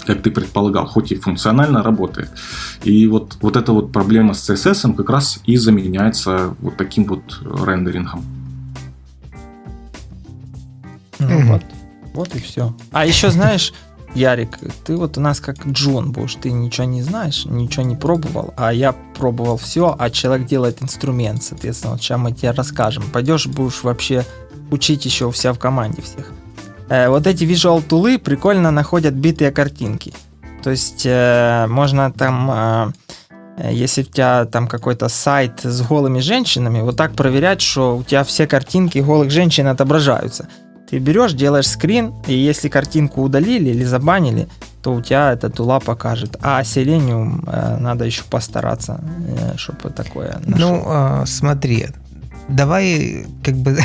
как ты предполагал, хоть и функционально работает. И вот, вот эта вот проблема с CSS как раз и заменяется вот таким вот рендерингом. Ну, вот. вот и все. А еще знаешь, Ярик, ты вот у нас как Джон будешь, ты ничего не знаешь, ничего не пробовал, а я пробовал все, а человек делает инструмент, соответственно, вот сейчас мы тебе расскажем. Пойдешь, будешь вообще учить еще у себя в команде всех. Э, вот эти visual тулы прикольно находят битые картинки. То есть э, можно там, э, если у тебя там какой-то сайт с голыми женщинами, вот так проверять, что у тебя все картинки голых женщин отображаются. Ты берешь, делаешь скрин, и если картинку удалили или забанили, то у тебя эта тула покажет. А Selenium э, надо еще постараться, э, чтобы такое нашел. Ну, э, смотри, давай как бы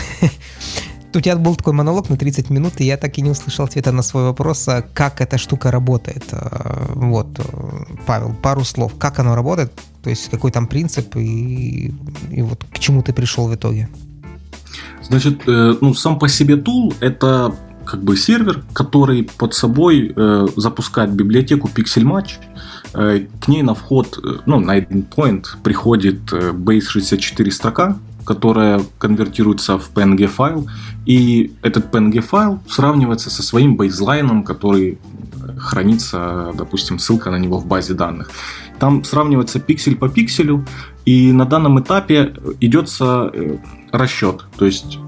у тебя был такой монолог на 30 минут, и я так и не услышал ответа на свой вопрос, а как эта штука работает. А, вот, Павел, пару слов. Как оно работает? То есть какой там принцип и, и вот к чему ты пришел в итоге? Значит, э, ну, сам по себе тул — это как бы сервер, который под собой э, запускает библиотеку Pixel Match. Э, к ней на вход, э, ну, на endpoint приходит э, base64 строка, которая конвертируется в PNG файл, и этот PNG файл сравнивается со своим бейзлайном, который хранится, допустим, ссылка на него в базе данных. Там сравнивается пиксель по пикселю, и на данном этапе идется э, расчет, то есть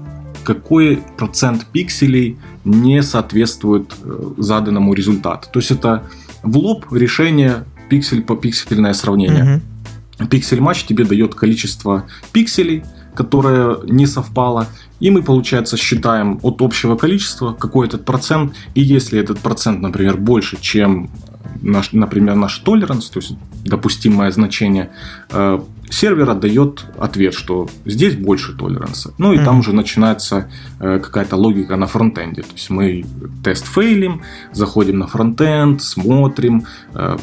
какой процент пикселей не соответствует э, заданному результату. То есть это в лоб решение пиксель по пиксельное сравнение. Пиксель матч тебе дает количество пикселей, которое не совпало, и мы, получается, считаем от общего количества какой этот процент, и если этот процент, например, больше, чем наш, например, наш толеранс, то есть допустимое значение, э, сервер отдает ответ, что здесь больше толеранса. Ну и mm-hmm. там уже начинается э, какая-то логика на фронтенде. То есть мы тест фейлим, заходим на фронтенд, смотрим, э,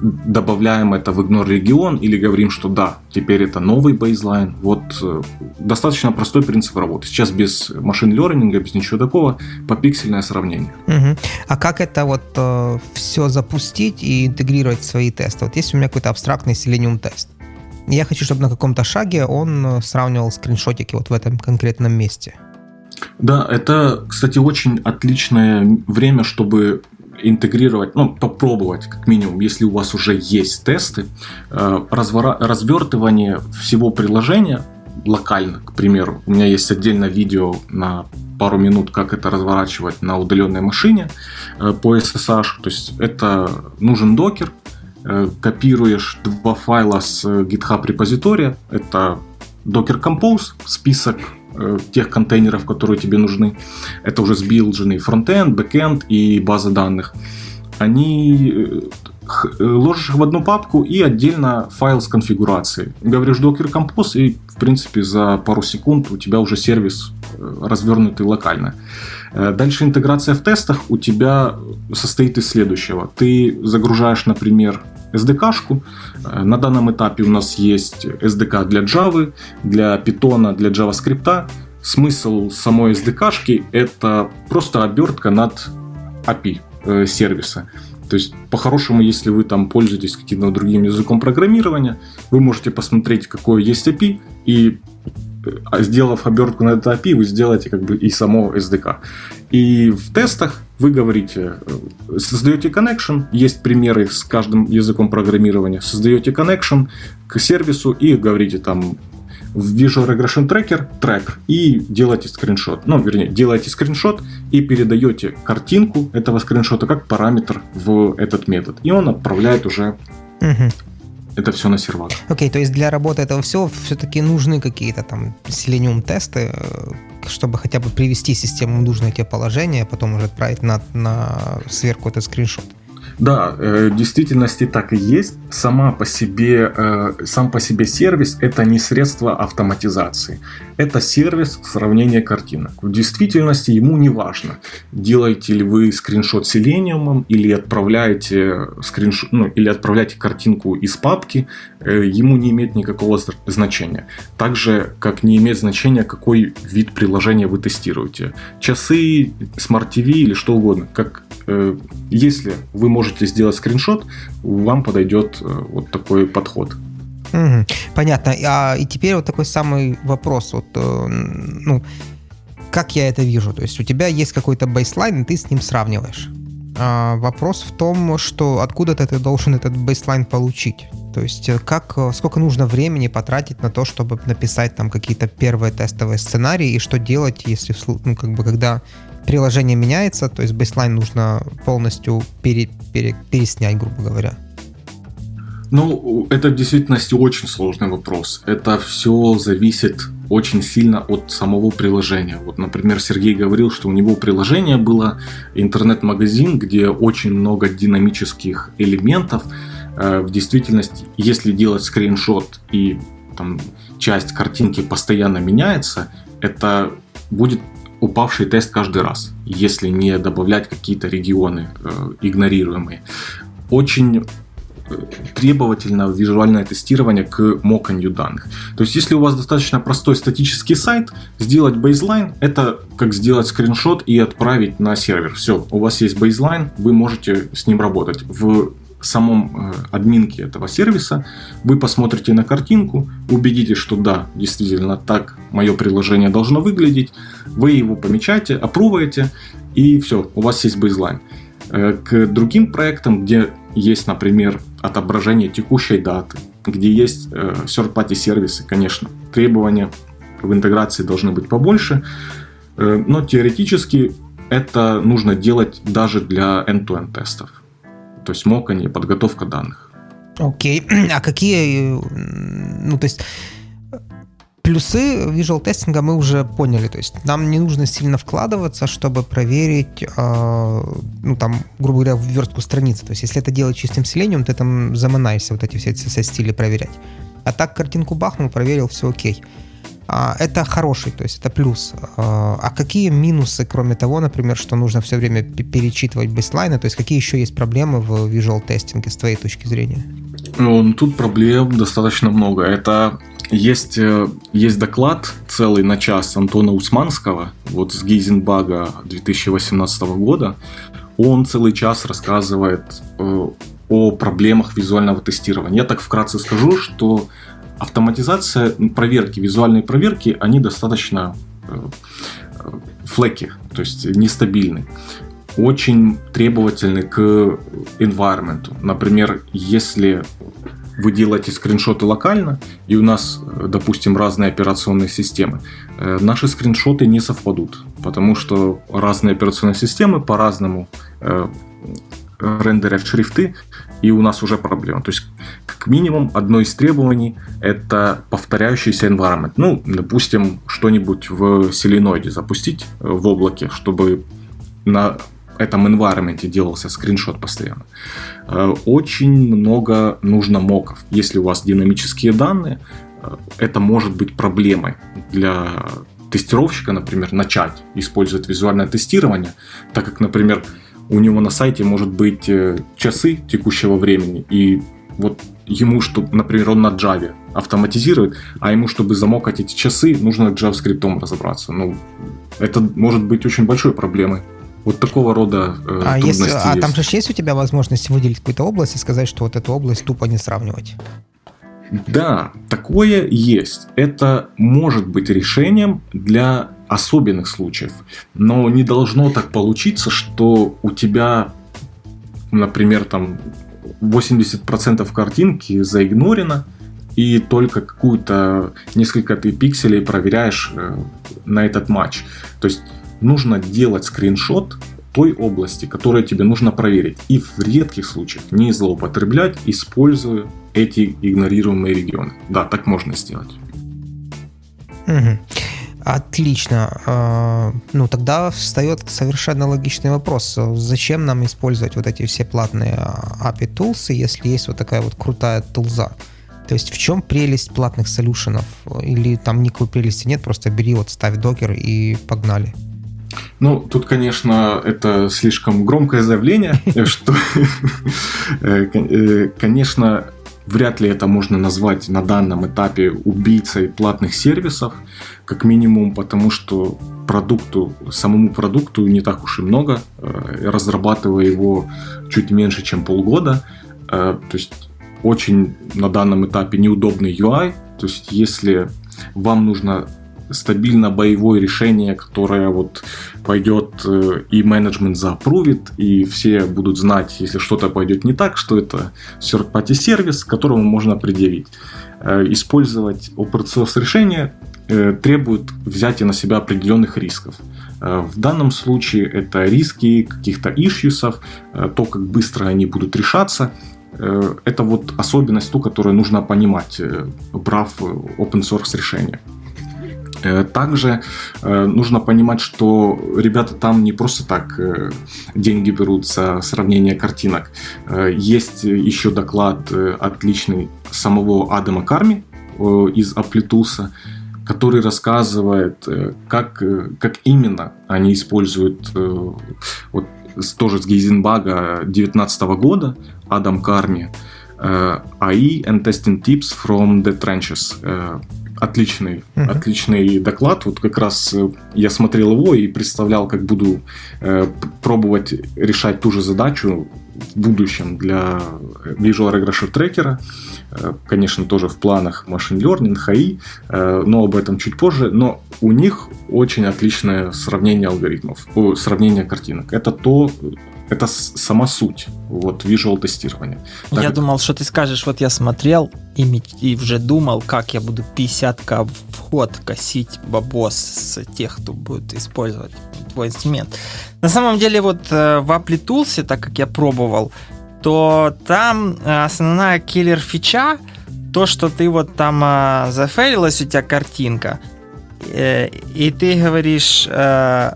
добавляем это в ignore регион или говорим, что да, теперь это новый бейзлайн. Вот э, достаточно простой принцип работы. Сейчас без машин learning, без ничего такого, попиксельное сравнение. Угу. А как это вот э, все запустить и интегрировать в свои тесты? Вот есть у меня какой-то абстрактный Selenium тест. Я хочу, чтобы на каком-то шаге он э, сравнивал скриншотики вот в этом конкретном месте. Да, это, кстати, очень отличное время, чтобы интегрировать, ну, попробовать, как минимум, если у вас уже есть тесты, э, развора, развертывание всего приложения локально, к примеру. У меня есть отдельное видео на пару минут, как это разворачивать на удаленной машине э, по SSH. То есть это нужен Docker, э, копируешь два файла с GitHub репозитория. Это Docker Compose, список тех контейнеров, которые тебе нужны. Это уже сбилдженный фронтенд, бэкенд и база данных. Они э, э, ложишь их в одну папку и отдельно файл с конфигурацией. Говоришь Docker Compose и, в принципе, за пару секунд у тебя уже сервис развернутый локально. Дальше интеграция в тестах у тебя состоит из следующего. Ты загружаешь, например, SDK-шку. На данном этапе у нас есть SDK для Java, для Python, для JavaScript. Смысл самой SDK-шки это просто обертка над API сервиса. То есть, по-хорошему, если вы там пользуетесь каким-то другим языком программирования, вы можете посмотреть, какое есть API, и сделав обертку на это API, вы сделаете как бы и само SDK. И в тестах вы говорите, э, создаете connection, есть примеры с каждым языком программирования, создаете connection к сервису и говорите там в Visual Regression Tracker трек и делаете скриншот. Ну, вернее, делаете скриншот и передаете картинку этого скриншота как параметр в этот метод. И он отправляет уже это все на сервак. Окей, okay, то есть для работы этого всего все-таки нужны какие-то там Selenium тесты, э, чтобы хотя бы привести систему в нужное тебе положение, а потом уже отправить на, на сверху этот скриншот. Да, э, в действительности так и есть. Сама по себе, э, сам по себе сервис это не средство автоматизации. Это сервис сравнения картинок. В действительности ему не важно, делаете ли вы скриншот селениумом или отправляете скриншот, ну, или отправляете картинку из папки, э, ему не имеет никакого значения. Так же, как не имеет значения, какой вид приложения вы тестируете. Часы, TV или что угодно. Как, если вы можете можете сделать скриншот, вам подойдет э, вот такой подход. Угу, понятно. А, и теперь вот такой самый вопрос. Вот, э, ну, как я это вижу? То есть у тебя есть какой-то бейслайн, и ты с ним сравниваешь. А вопрос в том, что откуда-то ты должен этот бейслайн получить. То есть э, как, сколько нужно времени потратить на то, чтобы написать там какие-то первые тестовые сценарии, и что делать, если, ну, как бы, когда приложение меняется, то есть бейслайн нужно полностью пере, пере, переснять, грубо говоря? Ну, это в действительности очень сложный вопрос. Это все зависит очень сильно от самого приложения. Вот, например, Сергей говорил, что у него приложение было интернет-магазин, где очень много динамических элементов. Э, в действительности, если делать скриншот и там часть картинки постоянно меняется, это будет упавший тест каждый раз, если не добавлять какие-то регионы э, игнорируемые. Очень э, требовательно визуальное тестирование к моканью данных. То есть, если у вас достаточно простой статический сайт, сделать бейзлайн – это как сделать скриншот и отправить на сервер. Все, у вас есть бейзлайн, вы можете с ним работать. В самом э, админке этого сервиса, вы посмотрите на картинку, убедитесь, что да, действительно так мое приложение должно выглядеть, вы его помечаете, опруваете, и все, у вас есть бейзлайн. Э, к другим проектам, где есть, например, отображение текущей даты, где есть э, third-party сервисы, конечно, требования в интеграции должны быть побольше, но теоретически это нужно делать даже для end-to-end тестов то есть моканье, подготовка данных. Окей. А какие, ну, то есть плюсы visual тестинга мы уже поняли. То есть нам не нужно сильно вкладываться, чтобы проверить, э, ну там, грубо говоря, верстку страницы. То есть если это делать чистым селением, ты там заманаешься вот эти все CSS стили проверять. А так картинку бахнул, проверил, все окей. А, это хороший, то есть это плюс. А, а какие минусы, кроме того, например, что нужно все время перечитывать бейслайны, то есть какие еще есть проблемы в visual тестинге с твоей точки зрения? Ну, тут проблем достаточно много. Это есть, э, есть доклад целый на час Антона Усманского, вот с Гейзенбага 2018 года. Он целый час рассказывает э, о проблемах визуального тестирования. Я так вкратце скажу, что автоматизация проверки, визуальные проверки, они достаточно э, флеки, то есть нестабильны. Очень требовательны к environment. Например, если вы делаете скриншоты локально, и у нас, допустим, разные операционные системы, э, наши скриншоты не совпадут, потому что разные операционные системы по-разному э, рендерят шрифты, и у нас уже проблема. То есть, как минимум, одно из требований – это повторяющийся environment. Ну, допустим, что-нибудь в селеноиде запустить э, в облаке, чтобы на этом environment делался скриншот постоянно. Э, очень много нужно моков. Если у вас динамические данные, э, это может быть проблемой для тестировщика, например, начать использовать визуальное тестирование, так как, например, у него на сайте может быть э, часы текущего времени, и вот ему, что, например, он на Java автоматизирует, а ему, чтобы замокать эти часы, нужно JavaScript разобраться. Ну, это может быть очень большой проблемой. Вот такого рода э, а трудности если, А там же есть у тебя возможность выделить какую-то область и сказать, что вот эту область тупо не сравнивать? Да, такое есть. Это может быть решением для особенных случаев. Но не должно так получиться, что у тебя, например, там 80% картинки заигнорено, и только какую-то несколько ты пикселей проверяешь э, на этот матч. То есть нужно делать скриншот той области, которую тебе нужно проверить. И в редких случаях не злоупотреблять, используя эти игнорируемые регионы. Да, так можно сделать. Отлично. А, ну, тогда встает совершенно логичный вопрос. Зачем нам использовать вот эти все платные API tools, если есть вот такая вот крутая тулза? То есть в чем прелесть платных солюшенов? Или там никакой прелести нет, просто бери, вот ставь докер и погнали. Ну, тут, конечно, это слишком громкое заявление, что, э, э, конечно, Вряд ли это можно назвать на данном этапе убийцей платных сервисов, как минимум потому, что продукту, самому продукту не так уж и много, э, разрабатывая его чуть меньше, чем полгода. То есть очень на данном этапе неудобный UI. То есть если вам нужно стабильно боевое решение, которое вот пойдет э, и менеджмент заапрувит, и все будут знать, если что-то пойдет не так, что это third-party сервис, которому можно предъявить. Э, использовать open source решение э, требует взятия на себя определенных рисков. В данном случае это риски каких-то ишьюсов, то, как быстро они будут решаться. Это вот особенность ту, которую нужно понимать, брав open source решение. Э, также э, нужно понимать, что ребята там не просто так э, деньги берут за сравнение картинок. Есть еще доклад отличный самого Адама Карми из Аплитуса, который рассказывает, как, как именно они используют вот, тоже с Гейзенбага 2019 года, Адам Карми, AI and Testing Tips from the Trenches отличный, uh-huh. отличный доклад. Вот как раз э, я смотрел его и представлял, как буду э, пробовать решать ту же задачу в будущем для Visual Regression Tracker. Э, конечно, тоже в планах Machine Learning, HI, э, но об этом чуть позже. Но у них очень отличное сравнение алгоритмов, о, сравнение картинок. Это то, это сама суть вот visual тестирования. Так... Я думал, что ты скажешь, вот я смотрел и, и уже думал, как я буду 50к вход косить бабос с тех, кто будет использовать твой инструмент. На самом деле вот э, в Apply Tools, так как я пробовал, то там э, основная киллер фича то, что ты вот там а, зафейлилась у тебя картинка, э, и ты говоришь э, э,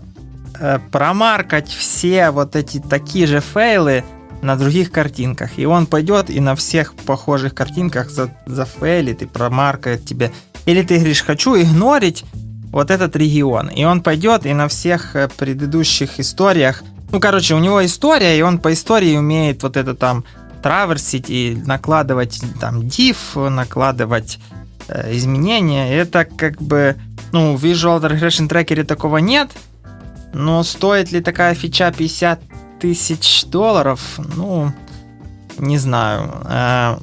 промаркать все вот эти такие же фейлы на других картинках. И он пойдет и на всех похожих картинках за, зафейлит и промаркает тебе. Или ты говоришь, хочу игнорить вот этот регион. И он пойдет и на всех э, предыдущих историях ну, короче, у него история, и он по истории умеет вот это там траверсить и накладывать там div, накладывать э, изменения. Это как бы, ну, в Visual Regression Tracker такого нет, но стоит ли такая фича 50 тысяч долларов? Ну, не знаю. Э,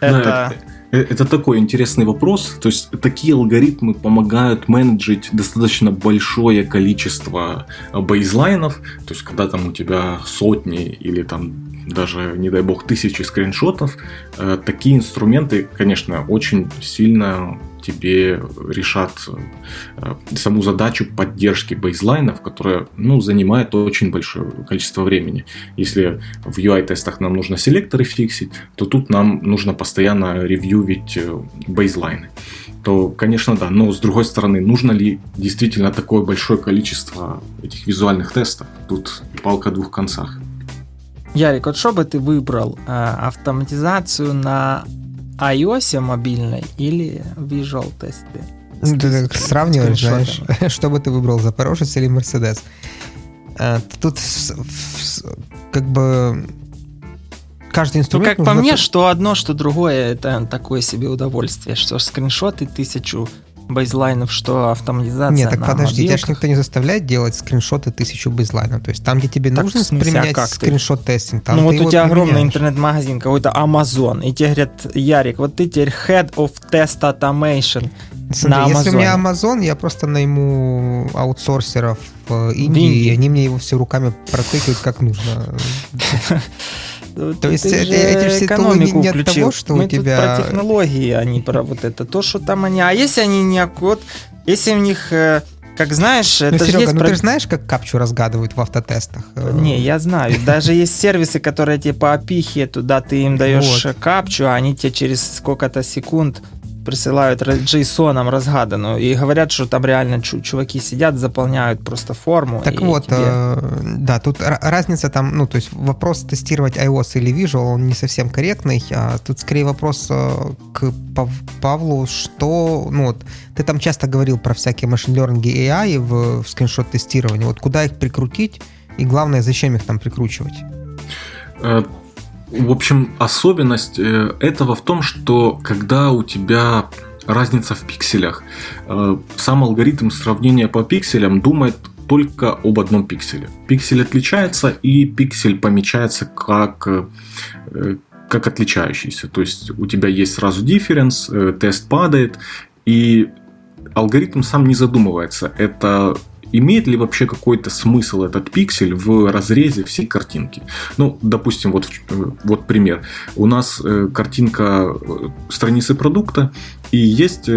это... Э, это такой интересный вопрос. То есть такие алгоритмы помогают менеджить достаточно большое количество бейзлайнов. То есть когда там у тебя сотни или там даже, не дай бог, тысячи скриншотов, э, такие инструменты, конечно, очень сильно тебе решат э, саму задачу поддержки бейзлайнов, которая ну, занимает очень большое количество времени. Если в UI-тестах нам нужно селекторы фиксить, то тут нам нужно постоянно ревьювить э, бейзлайны то, конечно, да. Но, с другой стороны, нужно ли действительно такое большое количество этих визуальных тестов? Тут палка о двух концах. Ярик, вот что бы ты выбрал? Э, автоматизацию на iOS мобильной или Visual тесты? Ну, ты так сравниваешь, знаешь, что бы ты выбрал, Запорожец или Мерседес? Э, тут как бы каждый инструмент... Ну, как по мне, что одно, что другое, это такое себе удовольствие, что скриншоты тысячу бейзлайнов, что автоматизация Нет, так подожди, тебя же никто не заставляет делать скриншоты тысячу бейзлайнов. То есть там, где тебе так, нужно смысле, а применять а скриншот-тестинг, там Ну вот у тебя огромный интернет-магазин, какой-то Amazon, и тебе говорят, Ярик, вот ты теперь Head of Test Automation Смотри, на Amazon. если у меня Amazon, я просто найму аутсорсеров в Индии, и они мне его все руками протыкают как нужно. То есть это, эти все экономику не включил. того, что Мы у тебя... про технологии, а не про вот это. То, что там они... А если они не... Вот, если у них... Э, как знаешь, ну, это Серега, есть ну про... ты же знаешь, как капчу разгадывают в автотестах? Не, я знаю. Даже есть сервисы, которые тебе по опихе, туда ты им даешь вот. капчу, а они тебе через сколько-то секунд присылают JSON разгаданную и говорят, что там реально чуваки сидят, заполняют просто форму. Так вот, тебе... э, да, тут разница там, ну, то есть вопрос тестировать iOS или Visual, он не совсем корректный, а тут скорее вопрос э, к Павлу, что, ну вот, ты там часто говорил про всякие машин learning и AI в, в скриншот-тестировании, вот куда их прикрутить и главное, зачем их там прикручивать? В общем, особенность э, этого в том, что когда у тебя разница в пикселях, э, сам алгоритм сравнения по пикселям думает только об одном пикселе. Пиксель отличается, и пиксель помечается как, э, как отличающийся. То есть у тебя есть сразу дифференс, тест падает, и алгоритм сам не задумывается. Это имеет ли вообще какой-то смысл этот пиксель в разрезе всей картинки? Ну, допустим, вот, э, вот пример. У нас э, картинка э, страницы продукта, и есть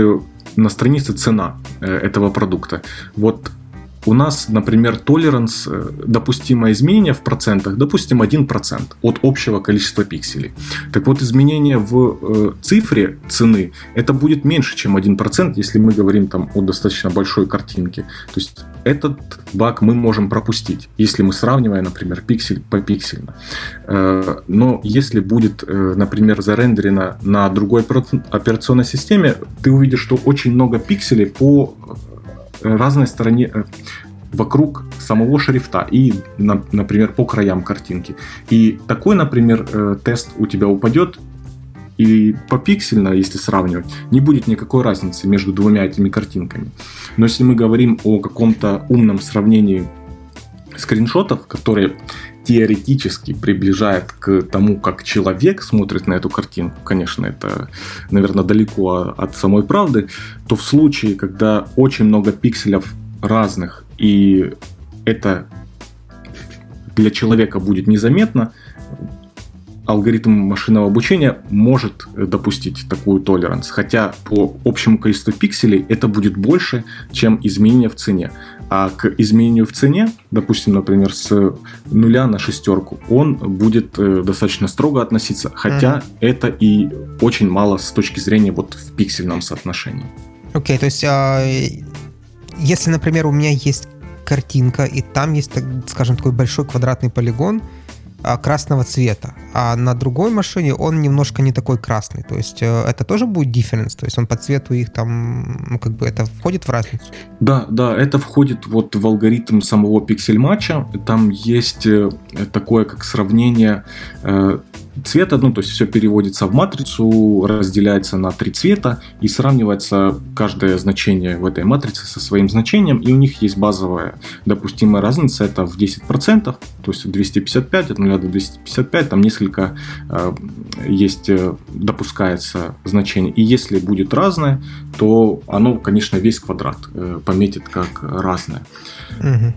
на странице цена этого продукта. Вот у нас, например, толеранс, э, допустимое изменение в процентах, допустим, 1% от общего количества пикселей. Так вот, изменение в э, цифре цены, это будет меньше, чем 1%, если мы говорим там о достаточно большой картинке. То есть этот баг мы можем пропустить, если мы сравниваем, например, пиксель по пиксельно. Э, но если будет, например, зарендерено на другой операционной системе, ты увидишь, что очень много пикселей по разной стороне э, вокруг самого шрифта и, например, по краям картинки. И такой, например, э, тест у тебя упадет, и попиксельно, если сравнивать, не будет никакой разницы между двумя этими картинками. Но если мы говорим о каком-то умном сравнении скриншотов, которые теоретически приближает к тому, как человек смотрит на эту картинку, конечно, это, наверное, далеко от самой правды, то в случае, когда очень много пикселев разных, и это для человека будет незаметно, алгоритм машинного обучения может допустить такую толеранс, хотя по общему количеству пикселей это будет больше, чем изменение в цене. А к изменению в цене, допустим, например, с нуля на шестерку, он будет э, достаточно строго относиться, хотя mm-hmm. это и очень мало с точки зрения вот в пиксельном соотношении. Окей, okay, то есть, а, если, например, у меня есть картинка, и там есть, скажем, такой большой квадратный полигон, красного цвета, а на другой машине он немножко не такой красный. То есть э, это тоже будет difference, то есть он по цвету их там, ну как бы это входит в разницу? Да, да, это входит вот в алгоритм самого пиксель-матча. Там есть э, такое как сравнение э, цвета, ну, то есть все переводится в матрицу, разделяется на три цвета и сравнивается каждое значение в этой матрице со своим значением, и у них есть базовая допустимая разница, это в 10%, то есть 255, от 0 до 255, там несколько э, есть, э, допускается значение, и если будет разное, то оно, конечно, весь квадрат э, пометит как разное. Угу.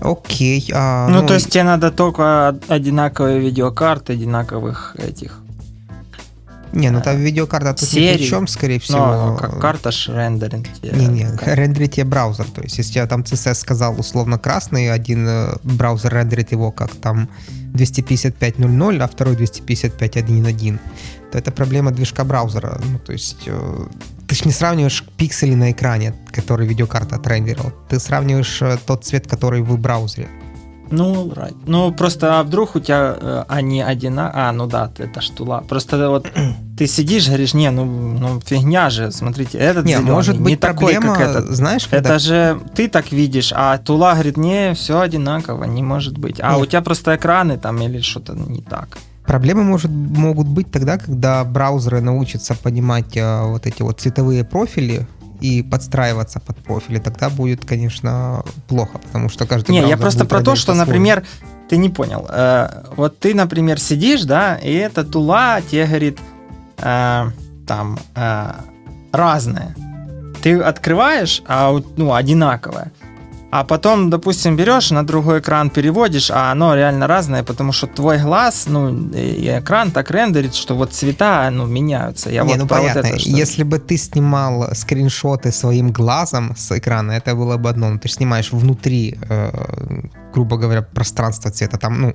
Окей. А, ну, ну, то есть тебе надо только одинаковые видеокарты, одинаковых этих. Не, ну там видеокарта тут серии. ни при чем, скорее всего. Но, ну, как карта ж рендеринг. Не, не, рендерит тебе браузер. То есть, если я там CSS сказал условно красный, один э, браузер рендерит его как там 255.00, а второй 255.1.1, то это проблема движка браузера. Ну, то есть э, ты же не сравниваешь пиксели на экране, который видеокарта отрендерила. Ты сравниваешь э, тот цвет, который в браузере. Ну, right. ну просто а вдруг у тебя э, они одинаковые. А, ну да, это штула. Просто вот ты сидишь, говоришь, не, ну, ну фигня же, смотрите, этот не, зеленый, может быть не проблема, такой, как этот. Знаешь, когда... Это же ты так видишь, а тула говорит, не, все одинаково, не может быть. А Нет. у тебя просто экраны там или что-то не так. Проблемы может, могут быть тогда, когда браузеры научатся понимать э, вот эти вот цветовые профили и подстраиваться под профили, тогда будет, конечно, плохо, потому что каждый Не, я просто про то, что, например, ты не понял. Э, вот ты, например, сидишь, да, и эта тула тебе говорит э, там э, разная. Ты открываешь, а ну, одинаковая а потом, допустим, берешь на другой экран переводишь, а оно реально разное, потому что твой глаз, ну, и экран так рендерит, что вот цвета, ну, меняются. Я Не, вот ну понятно, вот это, что... если бы ты снимал скриншоты своим глазом с экрана, это было бы одно, но ты снимаешь внутри, э, грубо говоря, пространство цвета, там, ну,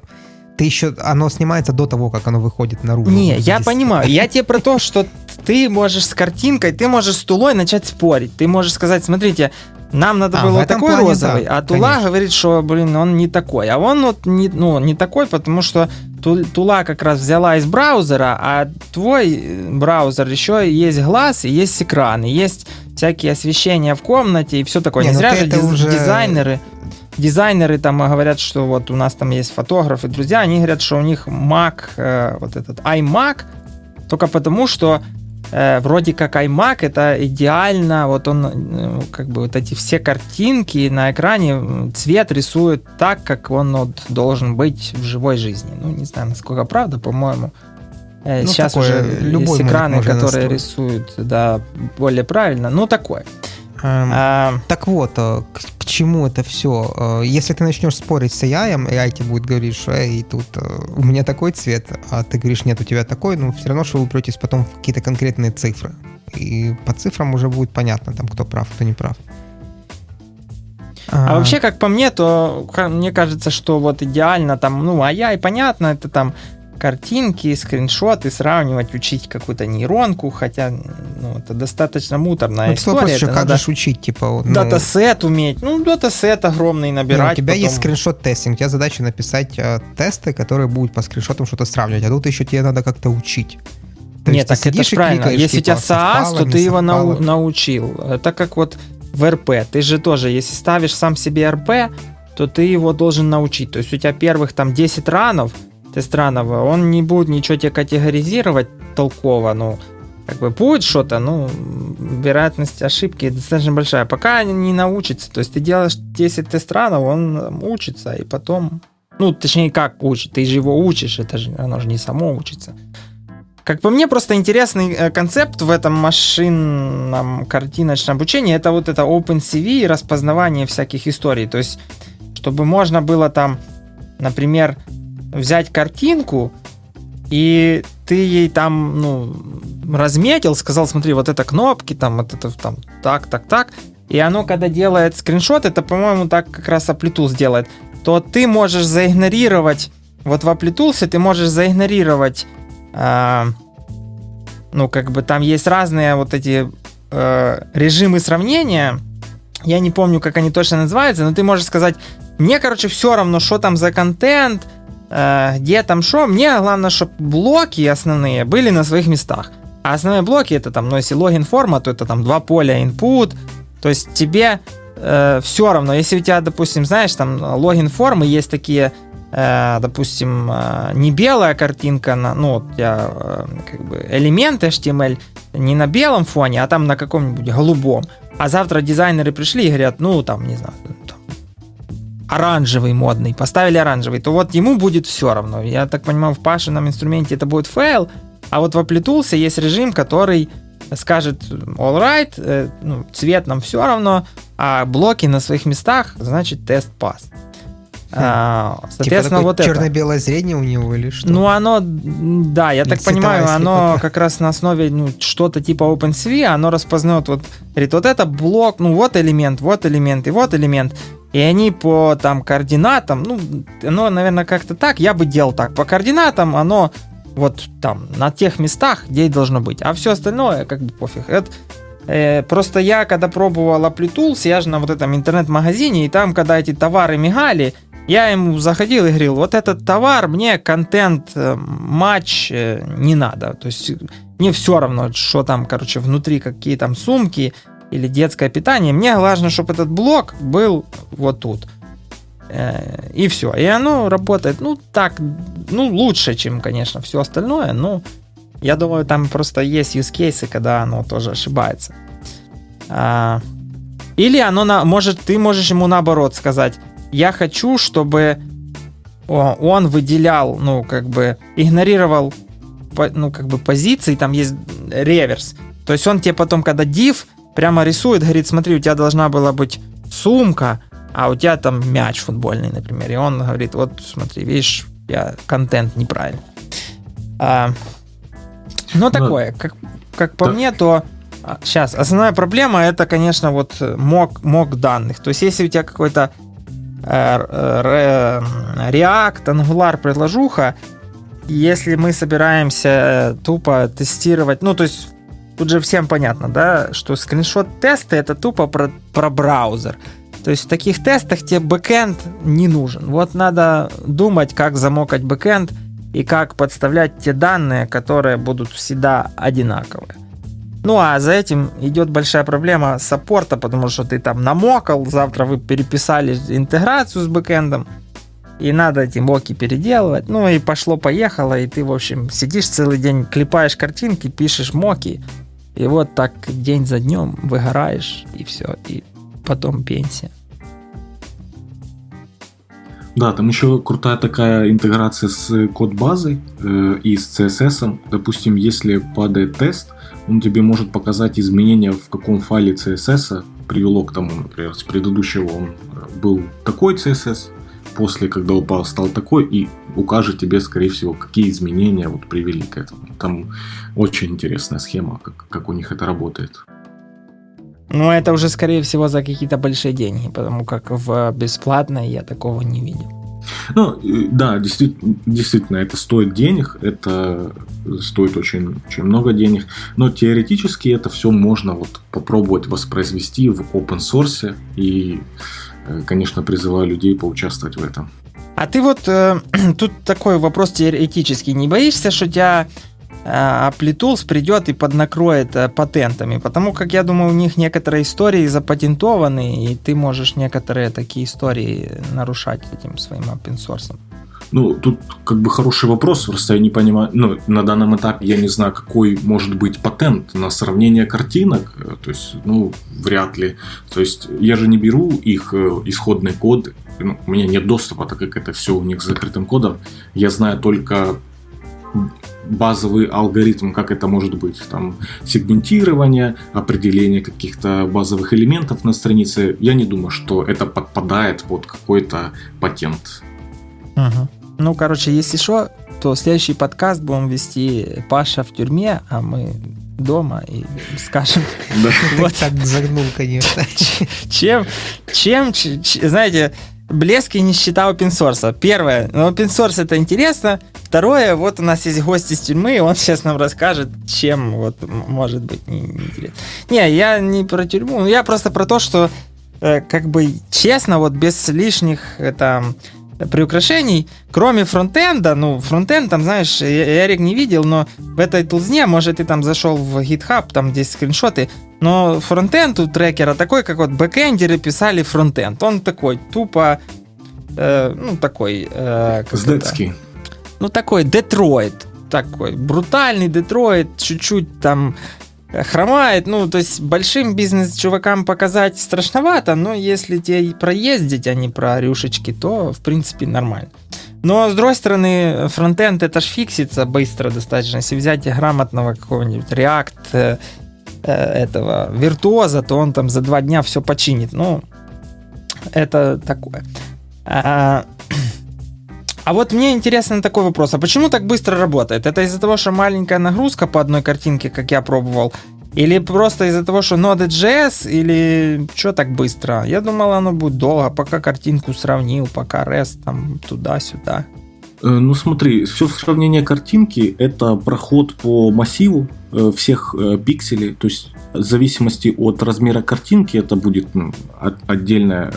ты еще, оно снимается до того, как оно выходит наружу. Не, я понимаю. Я тебе про то, что ты можешь с картинкой, ты можешь с тулой начать спорить. Ты можешь сказать, смотрите, нам надо а, было вот такой плане, розовый, да, а Тула конечно. говорит, что, блин, он не такой. А он вот не, ну, не такой, потому что Тула как раз взяла из браузера, а твой браузер еще есть глаз и есть экран, есть всякие освещения в комнате и все такое. Не, не ну зря же диз- уже... дизайнеры дизайнеры там говорят, что вот у нас там есть фотографы, друзья, они говорят, что у них Mac, э, вот этот iMac, только потому, что э, вроде как iMac это идеально, вот он э, как бы вот эти все картинки на экране цвет рисует так, как он вот должен быть в живой жизни. Ну не знаю, насколько правда, по-моему. Э, ну, Сейчас уже любой есть экраны, которые настроить. рисуют да, более правильно. Ну, такое. А, так вот, э, к, к чему это все? Э, если ты начнешь спорить с AI, AI тебе будет говорить, что Эй, тут э, у меня такой цвет, а ты говоришь, нет, у тебя такой, ну, все равно, что вы упретесь потом в какие-то конкретные цифры. И по цифрам уже будет понятно, там, кто прав, кто не прав. А, а вообще, как по мне, то мне кажется, что вот идеально там, ну, а я и понятно, это там картинки, скриншоты, сравнивать, учить какую-то нейронку, хотя ну, это достаточно муторная ну, история. Вопрос еще, как надо же учить, типа... Ну... Датасет уметь, ну, датасет огромный набирать. Не, у тебя потом... есть скриншот-тестинг, у тебя задача написать э, тесты, которые будут по скриншотам что-то сравнивать, а тут еще тебе надо как-то учить. То Нет, так это же правильно. Кликаешь, Если типа, у тебя SaaS, то ты его нау- научил. Это как вот в РП. Ты же тоже, если ставишь сам себе РП, то ты его должен научить. То есть у тебя первых там 10 ранов, Тестранова, он не будет ничего тебе категоризировать толково, ну, как бы будет что-то, ну, вероятность ошибки достаточно большая. Пока не научится, то есть ты делаешь 10 тестранов, он учится, и потом, ну, точнее, как учит, ты же его учишь, это же, оно же не само учится. Как по мне, просто интересный э, концепт в этом машинном картиночном обучении, это вот это OpenCV и распознавание всяких историй. То есть, чтобы можно было там, например, взять картинку и ты ей там, ну, разметил, сказал, смотри, вот это кнопки, там, вот это, там, так, так, так, и оно, когда делает скриншот, это, по-моему, так как раз Applitools делает, то ты можешь заигнорировать, вот в Applitools ты можешь заигнорировать, э, ну, как бы там есть разные вот эти э, режимы сравнения, я не помню, как они точно называются, но ты можешь сказать, мне, короче, все равно, что там за контент, где там что, мне главное, чтобы блоки основные были на своих местах. А основные блоки это там, ну, если логин форма, то это там два поля input, то есть тебе э, все равно, если у тебя, допустим, знаешь, там логин формы есть такие, э, допустим, э, не белая картинка, на, ну, у тебя э, как бы элемент HTML не на белом фоне, а там на каком-нибудь голубом. А завтра дизайнеры пришли и говорят, ну, там, не знаю, оранжевый модный, поставили оранжевый, то вот ему будет все равно. Я так понимаю, в Пашином инструменте это будет файл, а вот в Applitools есть режим, который скажет all right, э, ну, цвет нам все равно, а блоки на своих местах, значит тест пас. А, типа соответственно, типа вот это. Черно-белое зрение у него или что? Ну, оно, да, я или так понимаю, оно как раз на основе ну, что-то типа OpenCV, оно распознает, вот, говорит, вот это блок, ну, вот элемент, вот элемент и вот элемент. И они по там координатам, ну, оно, наверное, как-то так, я бы делал так. По координатам оно вот там, на тех местах, где должно быть. А все остальное, как бы пофиг. Это, э, просто я, когда пробовал Applitools, я же на вот этом интернет-магазине, и там, когда эти товары мигали, я ему заходил и говорил, вот этот товар, мне контент, э, матч э, не надо. То есть мне все равно, что там, короче, внутри, какие там сумки или детское питание. Мне важно, чтобы этот блок был вот тут. Э, и все. И оно работает, ну, так, ну, лучше, чем, конечно, все остальное. Но я думаю, там просто есть use cases, когда оно тоже ошибается. А, или оно, на, может, ты можешь ему наоборот сказать, я хочу, чтобы он выделял, ну, как бы, игнорировал, ну, как бы, позиции, там есть реверс. То есть он тебе потом, когда div прямо рисует, говорит, смотри, у тебя должна была быть сумка, а у тебя там мяч футбольный, например. И он говорит, вот смотри, видишь, я контент неправильный. А, ну, такое, как, как по да. мне, то сейчас а, основная проблема это, конечно, вот mock, mock данных. То есть, если у тебя какой-то э, React, Angular предложуха, если мы собираемся э, тупо тестировать, ну, то есть тут же всем понятно, да, что скриншот теста это тупо про, про браузер. То есть в таких тестах тебе бэкэнд не нужен. Вот надо думать, как замокать бэкэнд и как подставлять те данные, которые будут всегда одинаковые. Ну а за этим идет большая проблема саппорта, потому что ты там намокал, завтра вы переписали интеграцию с бэкэндом, и надо эти моки переделывать. Ну и пошло-поехало, и ты, в общем, сидишь целый день, клепаешь картинки, пишешь моки, и вот так день за днем выгораешь, и все, и потом пенсия. Да, там еще крутая такая интеграция с код-базой э, и с CSS. Допустим, если падает тест, он тебе может показать изменения в каком файле CSS привело к тому, например, с предыдущего он э, был такой CSS, после, когда упал, стал такой, и укажет тебе, скорее всего, какие изменения вот привели к этому. Там очень интересная схема, как, как у них это работает. Ну, это уже, скорее всего, за какие-то большие деньги, потому как в бесплатной я такого не видел. Ну, да, действительно, действительно, это стоит денег, это стоит очень, очень много денег, но теоретически это все можно вот попробовать воспроизвести в open source, и, конечно, призываю людей поучаствовать в этом. А ты вот, э, тут такой вопрос теоретический, не боишься, что тебя Applitools придет и поднакроет э, патентами, потому как я думаю, у них некоторые истории запатентованы, и ты можешь некоторые такие истории нарушать этим своим source. Ну, тут как бы хороший вопрос, просто я не понимаю, ну, на данном этапе я не знаю, какой может быть патент на сравнение картинок, э, то есть, ну, вряд ли. То есть, я же не беру их э, исходный код, ну, у меня нет доступа, так как это все у них с закрытым кодом, я знаю только базовый алгоритм, как это может быть, там сегментирование, определение каких-то базовых элементов на странице, я не думаю, что это подпадает под какой-то патент. Угу. Ну, короче, если что, что следующий подкаст будем вести Паша в тюрьме, а мы дома и скажем... Вот так загнул, конечно. Чем, чем, знаете, блеск и нищета open source. Первое, ну, open source это интересно. Второе, вот у нас есть гость из тюрьмы, и он сейчас нам расскажет, чем вот может быть не, не интересно. Не, я не про тюрьму, я просто про то, что э, как бы честно, вот без лишних это приукрашений, кроме фронтенда, ну, фронтенд, там, знаешь, Эрик не видел, но в этой тулзне, может, ты там зашел в GitHub, там здесь скриншоты, но фронтенд у трекера такой, как вот бэкэндеры писали фронтенд. Он такой тупо, э, ну, такой... Э, Сдетский. Ну, такой Детройт, такой брутальный Детройт, чуть-чуть там хромает. Ну, то есть большим бизнес-чувакам показать страшновато, но если тебе проездить, а не про рюшечки, то, в принципе, нормально. Но, с другой стороны, фронтенд это ж фиксится быстро достаточно. Если взять грамотного какого-нибудь React, э, э, этого виртуоза, то он там за два дня все починит. Ну, это такое. А, вот мне интересен такой вопрос. А почему так быстро работает? Это из-за того, что маленькая нагрузка по одной картинке, как я пробовал? Или просто из-за того, что Node.js? Или что так быстро? Я думал, оно будет долго, пока картинку сравнил, пока REST там туда-сюда. Э, ну смотри, все сравнение картинки – это проход по массиву э, всех э, пикселей. То есть в зависимости от размера картинки это будет ну, отдельная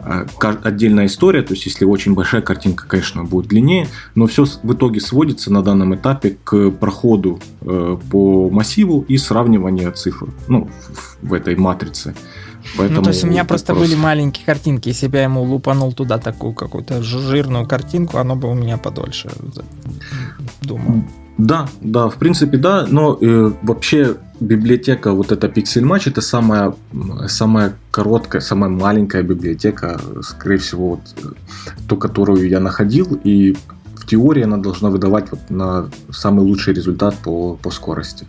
а, отдельная история, то есть если очень большая картинка, конечно, будет длиннее, но все в итоге сводится на данном этапе к проходу по массиву и сравниванию цифр ну, в этой матрице. Поэтому ну, то есть у меня просто были маленькие картинки, если бы я ему лупанул туда такую какую-то жирную картинку, оно бы у меня подольше думал. Да, да, в принципе, да, но э, вообще библиотека, вот эта Pixel Match, это самая, самая короткая, самая маленькая библиотека, скорее всего, вот, ту, которую я находил, и в теории она должна выдавать вот на самый лучший результат по, по скорости.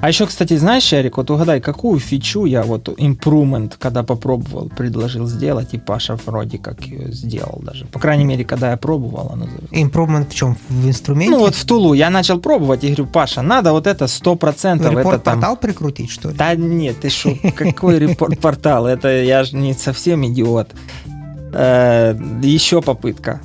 А еще, кстати, знаешь, Ярик, вот угадай, какую фичу я вот improvement, когда попробовал, предложил сделать, и Паша вроде как ее сделал даже. По крайней мере, когда я пробовал, она Improvement в чем? В инструменте? Ну вот в Тулу я начал пробовать и говорю, Паша, надо вот это 100%. Ну, репорт-портал прикрутить, что ли? Да нет, ты что, какой репорт-портал? Это я же не совсем идиот. Э, еще попытка.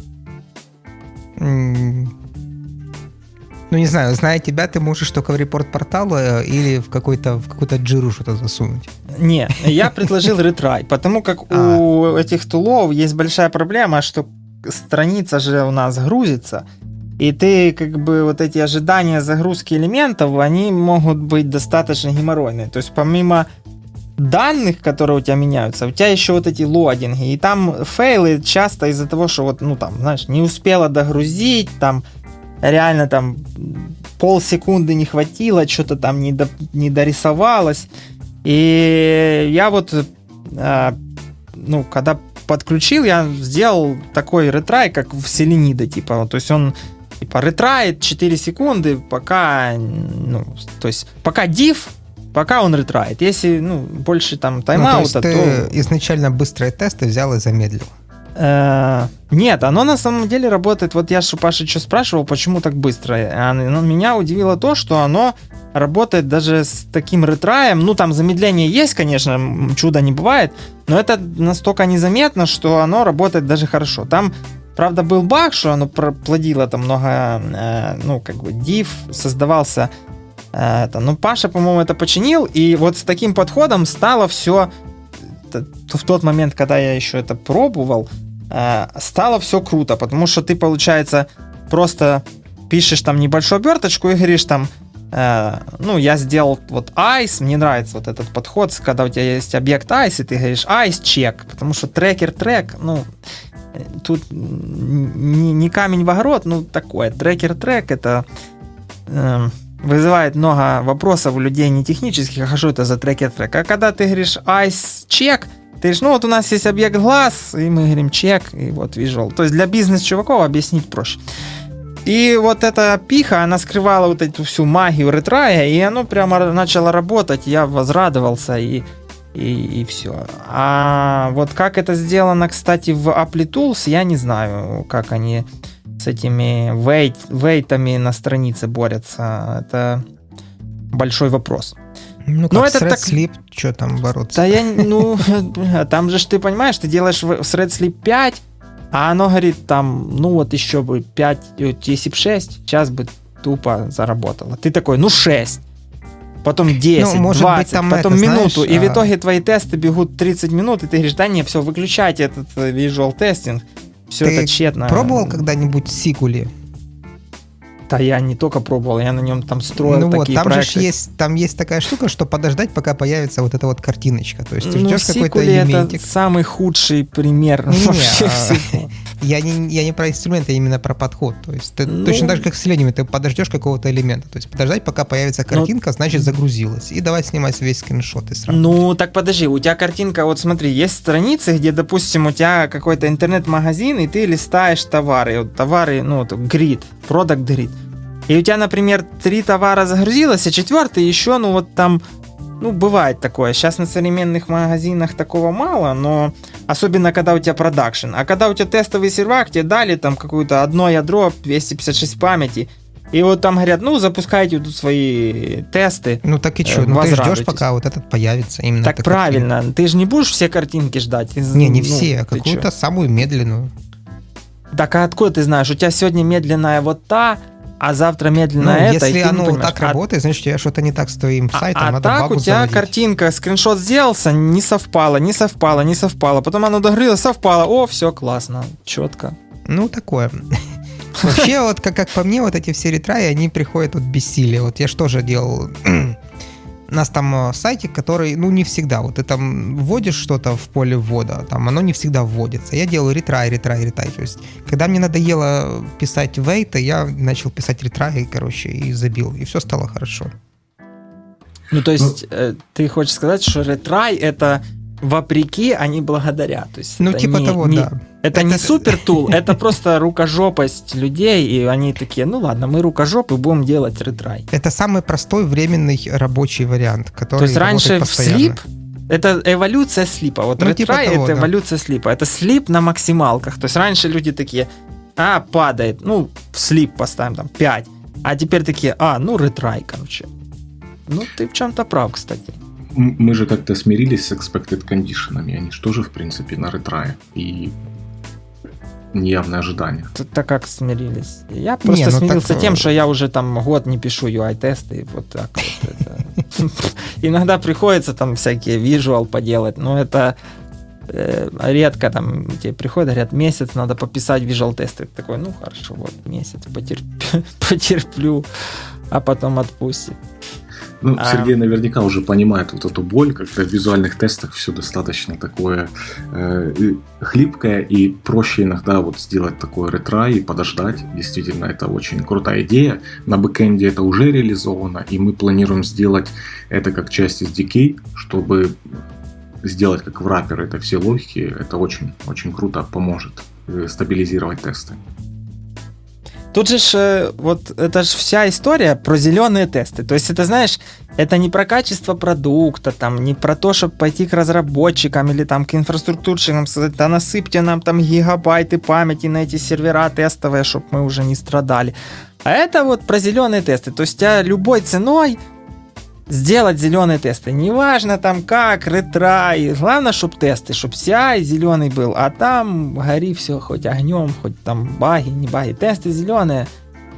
Ну, не знаю, зная тебя, ты можешь только в репорт-портал э, или в какой-то в какую-то джиру что-то засунуть. Не, я предложил ретрай, потому как а. у этих тулов есть большая проблема, что страница же у нас грузится, и ты, как бы, вот эти ожидания загрузки элементов, они могут быть достаточно геморройные. То есть, помимо данных, которые у тебя меняются, у тебя еще вот эти лодинги, и там фейлы часто из-за того, что вот, ну, там, знаешь, не успела догрузить, там, реально там полсекунды не хватило, что-то там не, до, не дорисовалось. И я вот, э, ну, когда подключил, я сделал такой ретрай, как в Селенида, типа, то есть он типа ретрает 4 секунды, пока, ну, то есть пока div пока он ретрает. Если ну, больше там тайм-аута, ну, то, есть ты изначально быстрые тесты взял и замедлил. Э, нет, оно на самом деле работает. Вот я Паша что спрашивал, почему так быстро. Но меня удивило то, что оно работает даже с таким ретраем. Ну, там замедление есть, конечно, чуда не бывает, но это настолько незаметно, что оно работает даже хорошо. Там, правда, был баг, что оно плодило там много, э, ну, как бы, div создавался э, это. Ну, Паша, по-моему, это починил, и вот с таким подходом стало все в тот момент, когда я еще это пробовал, Э, стало все круто, потому что ты, получается, просто пишешь там небольшую оберточку и говоришь там, э, ну, я сделал вот ice, мне нравится вот этот подход, когда у тебя есть объект ice, и ты говоришь ice check, потому что трекер трек, ну, тут не, не камень в огород, ну, такое, трекер трек, это э, вызывает много вопросов у людей не технических, а что это за трекер трек, а когда ты говоришь ice check, ты говоришь, ну вот у нас есть объект глаз, и мы говорим чек, и вот visual. То есть для бизнес-чуваков объяснить проще. И вот эта пиха, она скрывала вот эту всю магию ретрая, и оно прямо начало работать, я возрадовался, и, и, и все. А вот как это сделано, кстати, в Apply Tools, я не знаю, как они с этими вейт, вейтами на странице борются. Это большой вопрос. Ну, как, Но это так... Sleep, что там бороться? Да я, ну, там же ж ты понимаешь, ты делаешь в Thread Sleep 5, а оно говорит там, ну вот еще бы 5, если бы 6, сейчас бы тупо заработало. Ты такой, ну 6 потом 10, ну, может 20, быть, там потом это, минуту, знаешь, и в а итоге твои тесты бегут 30 минут, и ты говоришь, да не, все, выключайте этот э, visual testing, все ты это тщетно. пробовал когда-нибудь Сикули? Да я не только пробовал, я на нем там строил ну такие вот, там проекты. Же есть, там есть такая штука, что подождать, пока появится вот эта вот картиночка. То есть ты ждешь ну, какой-то элементик. это самый худший пример не, вообще а, я не, я не про инструмент, а именно про подход. То есть ты ну, точно так же, как с селениями, ты подождешь какого-то элемента. То есть подождать, пока появится ну, картинка, ну, значит загрузилась. И давай снимать весь скриншот и сразу. Ну, так подожди, у тебя картинка, вот смотри, есть страницы, где, допустим, у тебя какой-то интернет-магазин, и ты листаешь товары. Вот товары, ну, вот, grid, product grid. И у тебя, например, три товара загрузилось, а четвертый еще, ну, вот там ну, бывает такое. Сейчас на современных магазинах такого мало, но особенно когда у тебя продакшн. А когда у тебя тестовый сервак, тебе дали там какое-то одно ядро, 256 памяти, и вот там говорят, ну, запускайте тут свои тесты. Ну так и что? Ну ты ждешь, пока вот этот появится именно. Так правильно. Картинка. Ты же не будешь все картинки ждать. Не, не ну, все, а какую-то самую медленную. Так а откуда ты знаешь? У тебя сегодня медленная вот та, а завтра медленно ну, это. Если оно так а... работает, значит, я что-то не так с твоим а, сайтом. А, а так у тебя заводить. картинка, скриншот сделался, не совпало, не совпало, не совпало. Потом оно догрелось, совпало. О, все классно, четко. Ну, такое. Вообще, вот как, как по мне, вот эти все ретраи, они приходят от бессилия. Вот я что же делал у нас там э, сайтик, который, ну, не всегда. Вот ты там вводишь что-то в поле ввода, там оно не всегда вводится. Я делаю ретрай, ретрай, ретрай. То есть, когда мне надоело писать вейта, я начал писать ретрай, короче, и забил. И все стало хорошо. Ну, то есть, ну, ты хочешь сказать, что ретрай это вопреки, не благодаря. То есть ну, типа не, того, не, да. Это, это не супер тул, это просто рукожопость людей, и они такие, ну ладно, мы рукожопы будем делать ретрай. Это самый простой временный рабочий вариант, который То есть раньше в слип это эволюция слипа. Вот ну, типа ретрай типа того, это да. эволюция слипа. Это слип на максималках. То есть раньше люди такие, а, падает, ну, в слип поставим там 5. А теперь такие, а, ну, ретрай, короче. Ну, ты в чем-то прав, кстати мы же как-то смирились с expected conditionами, они же тоже, в принципе, на ретрае. И неявное ожидание. Так как смирились? Я просто не, ну смирился так... тем, что я уже там год не пишу UI-тесты, вот так вот. Иногда приходится там всякие visual поделать, но это э, редко там тебе приходят, говорят, месяц надо пописать visual тесты. Такой, ну хорошо, вот месяц потерплю, а потом отпустит. Ну, а... Сергей наверняка уже понимает вот эту боль, когда в визуальных тестах все достаточно такое э, хлипкое, и проще иногда вот сделать такой ретрай и подождать. Действительно, это очень крутая идея. На бэкэнде это уже реализовано, и мы планируем сделать это как часть SDK, чтобы сделать как в раппер это все логики. Это очень, очень круто поможет э, стабилизировать тесты. Тут же э, вот это же вся история про зеленые тесты. То есть это, знаешь, это не про качество продукта, там, не про то, чтобы пойти к разработчикам или там к инфраструктурщикам сказать, да насыпьте нам там гигабайты памяти на эти сервера тестовые, чтобы мы уже не страдали. А это вот про зеленые тесты. То есть тебя любой ценой сделать зеленые тесты. Неважно там как, ретрай. Главное, чтобы тесты, чтобы CI зеленый был. А там гори все хоть огнем, хоть там баги, не баги. Тесты зеленые,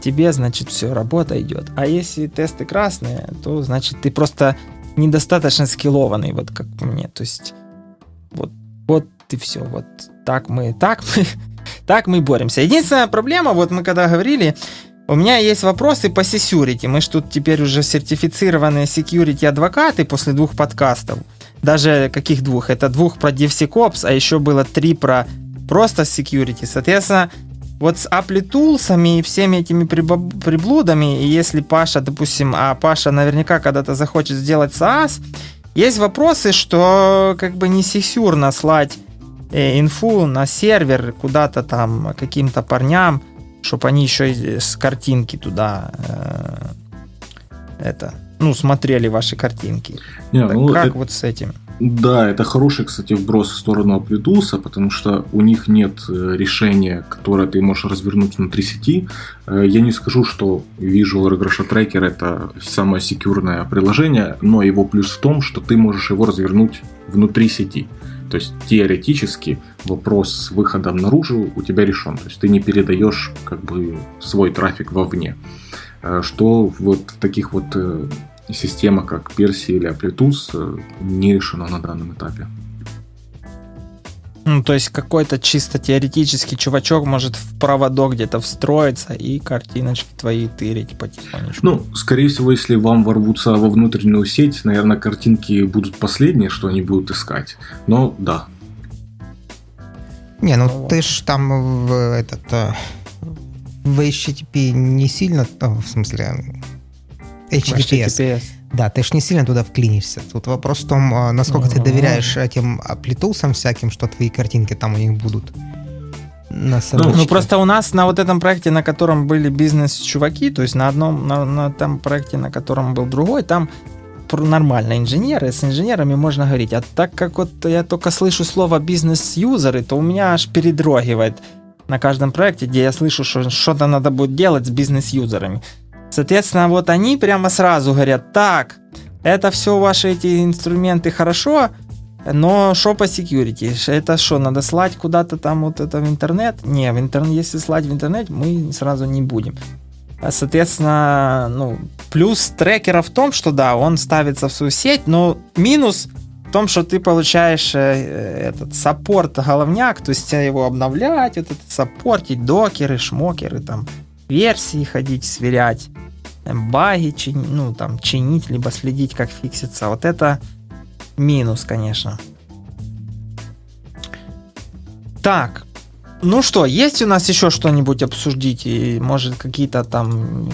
тебе, значит, все, работа идет. А если тесты красные, то, значит, ты просто недостаточно скиллованный, вот как по мне. То есть, вот, вот и все. Вот так мы, так мы, так мы боремся. Единственная проблема, вот мы когда говорили, у меня есть вопросы по security. Мы же тут теперь уже сертифицированные security адвокаты после двух подкастов. Даже каких двух? Это двух про DevSecOps, а еще было три про просто security. Соответственно, вот с Tools и всеми этими приблудами, и если Паша, допустим, а Паша наверняка когда-то захочет сделать SaaS, есть вопросы, что как бы не секьюрно слать э, инфу на сервер куда-то там каким-то парням, чтобы они еще с картинки туда э, это, ну, смотрели ваши картинки. Не, ну, как это, вот с этим? Да, это хороший, кстати, вброс в сторону Amplitude, потому что у них нет э, решения, которое ты можешь развернуть внутри сети. Э, я не скажу, что Visual Regression Tracker это самое секьюрное приложение, но его плюс в том, что ты можешь его развернуть внутри сети. То есть теоретически вопрос с выходом наружу у тебя решен. То есть ты не передаешь как бы свой трафик вовне. Э, что вот в таких вот система, как Persi или Amplitude, э, не решена на данном этапе. Ну, то есть какой-то чисто теоретический чувачок может в проводок где-то встроиться и картиночки твои тырить потихонечку. Ну, скорее всего, если вам ворвутся во внутреннюю сеть, наверное, картинки будут последние, что они будут искать. Но да. Не, ну вот. ты ж там в этот э, в HTTP не сильно, в смысле, HTTPS. HTTPS. Да, ты ж не сильно туда вклинишься. Тут вопрос в том, а, насколько ты доверяешь этим аплитусам всяким, что твои картинки там у них будут. На ну, ну, просто у нас на вот этом проекте, на котором были бизнес-чуваки, то есть на одном, на, на том проекте, на котором был другой, там нормально инженеры, с инженерами можно говорить. А так как вот я только слышу слово бизнес-юзеры, то у меня аж передрогивает на каждом проекте, где я слышу, что что-то надо будет делать с бизнес-юзерами. Соответственно, вот они прямо сразу говорят, так, это все ваши эти инструменты хорошо, но что по security? Это что, надо слать куда-то там вот это в интернет? Не, в интернет, если слать в интернет, мы сразу не будем. А, соответственно, ну, плюс трекера в том, что да, он ставится в свою сеть, но минус в том, что ты получаешь э, этот саппорт головняк, то есть его обновлять, вот это саппортить, докеры, шмокеры, там, версии ходить, сверять баги чин, ну, там, чинить, либо следить, как фиксится. Вот это минус, конечно. Так, ну что, есть у нас еще что-нибудь обсудить? И, может, какие-то там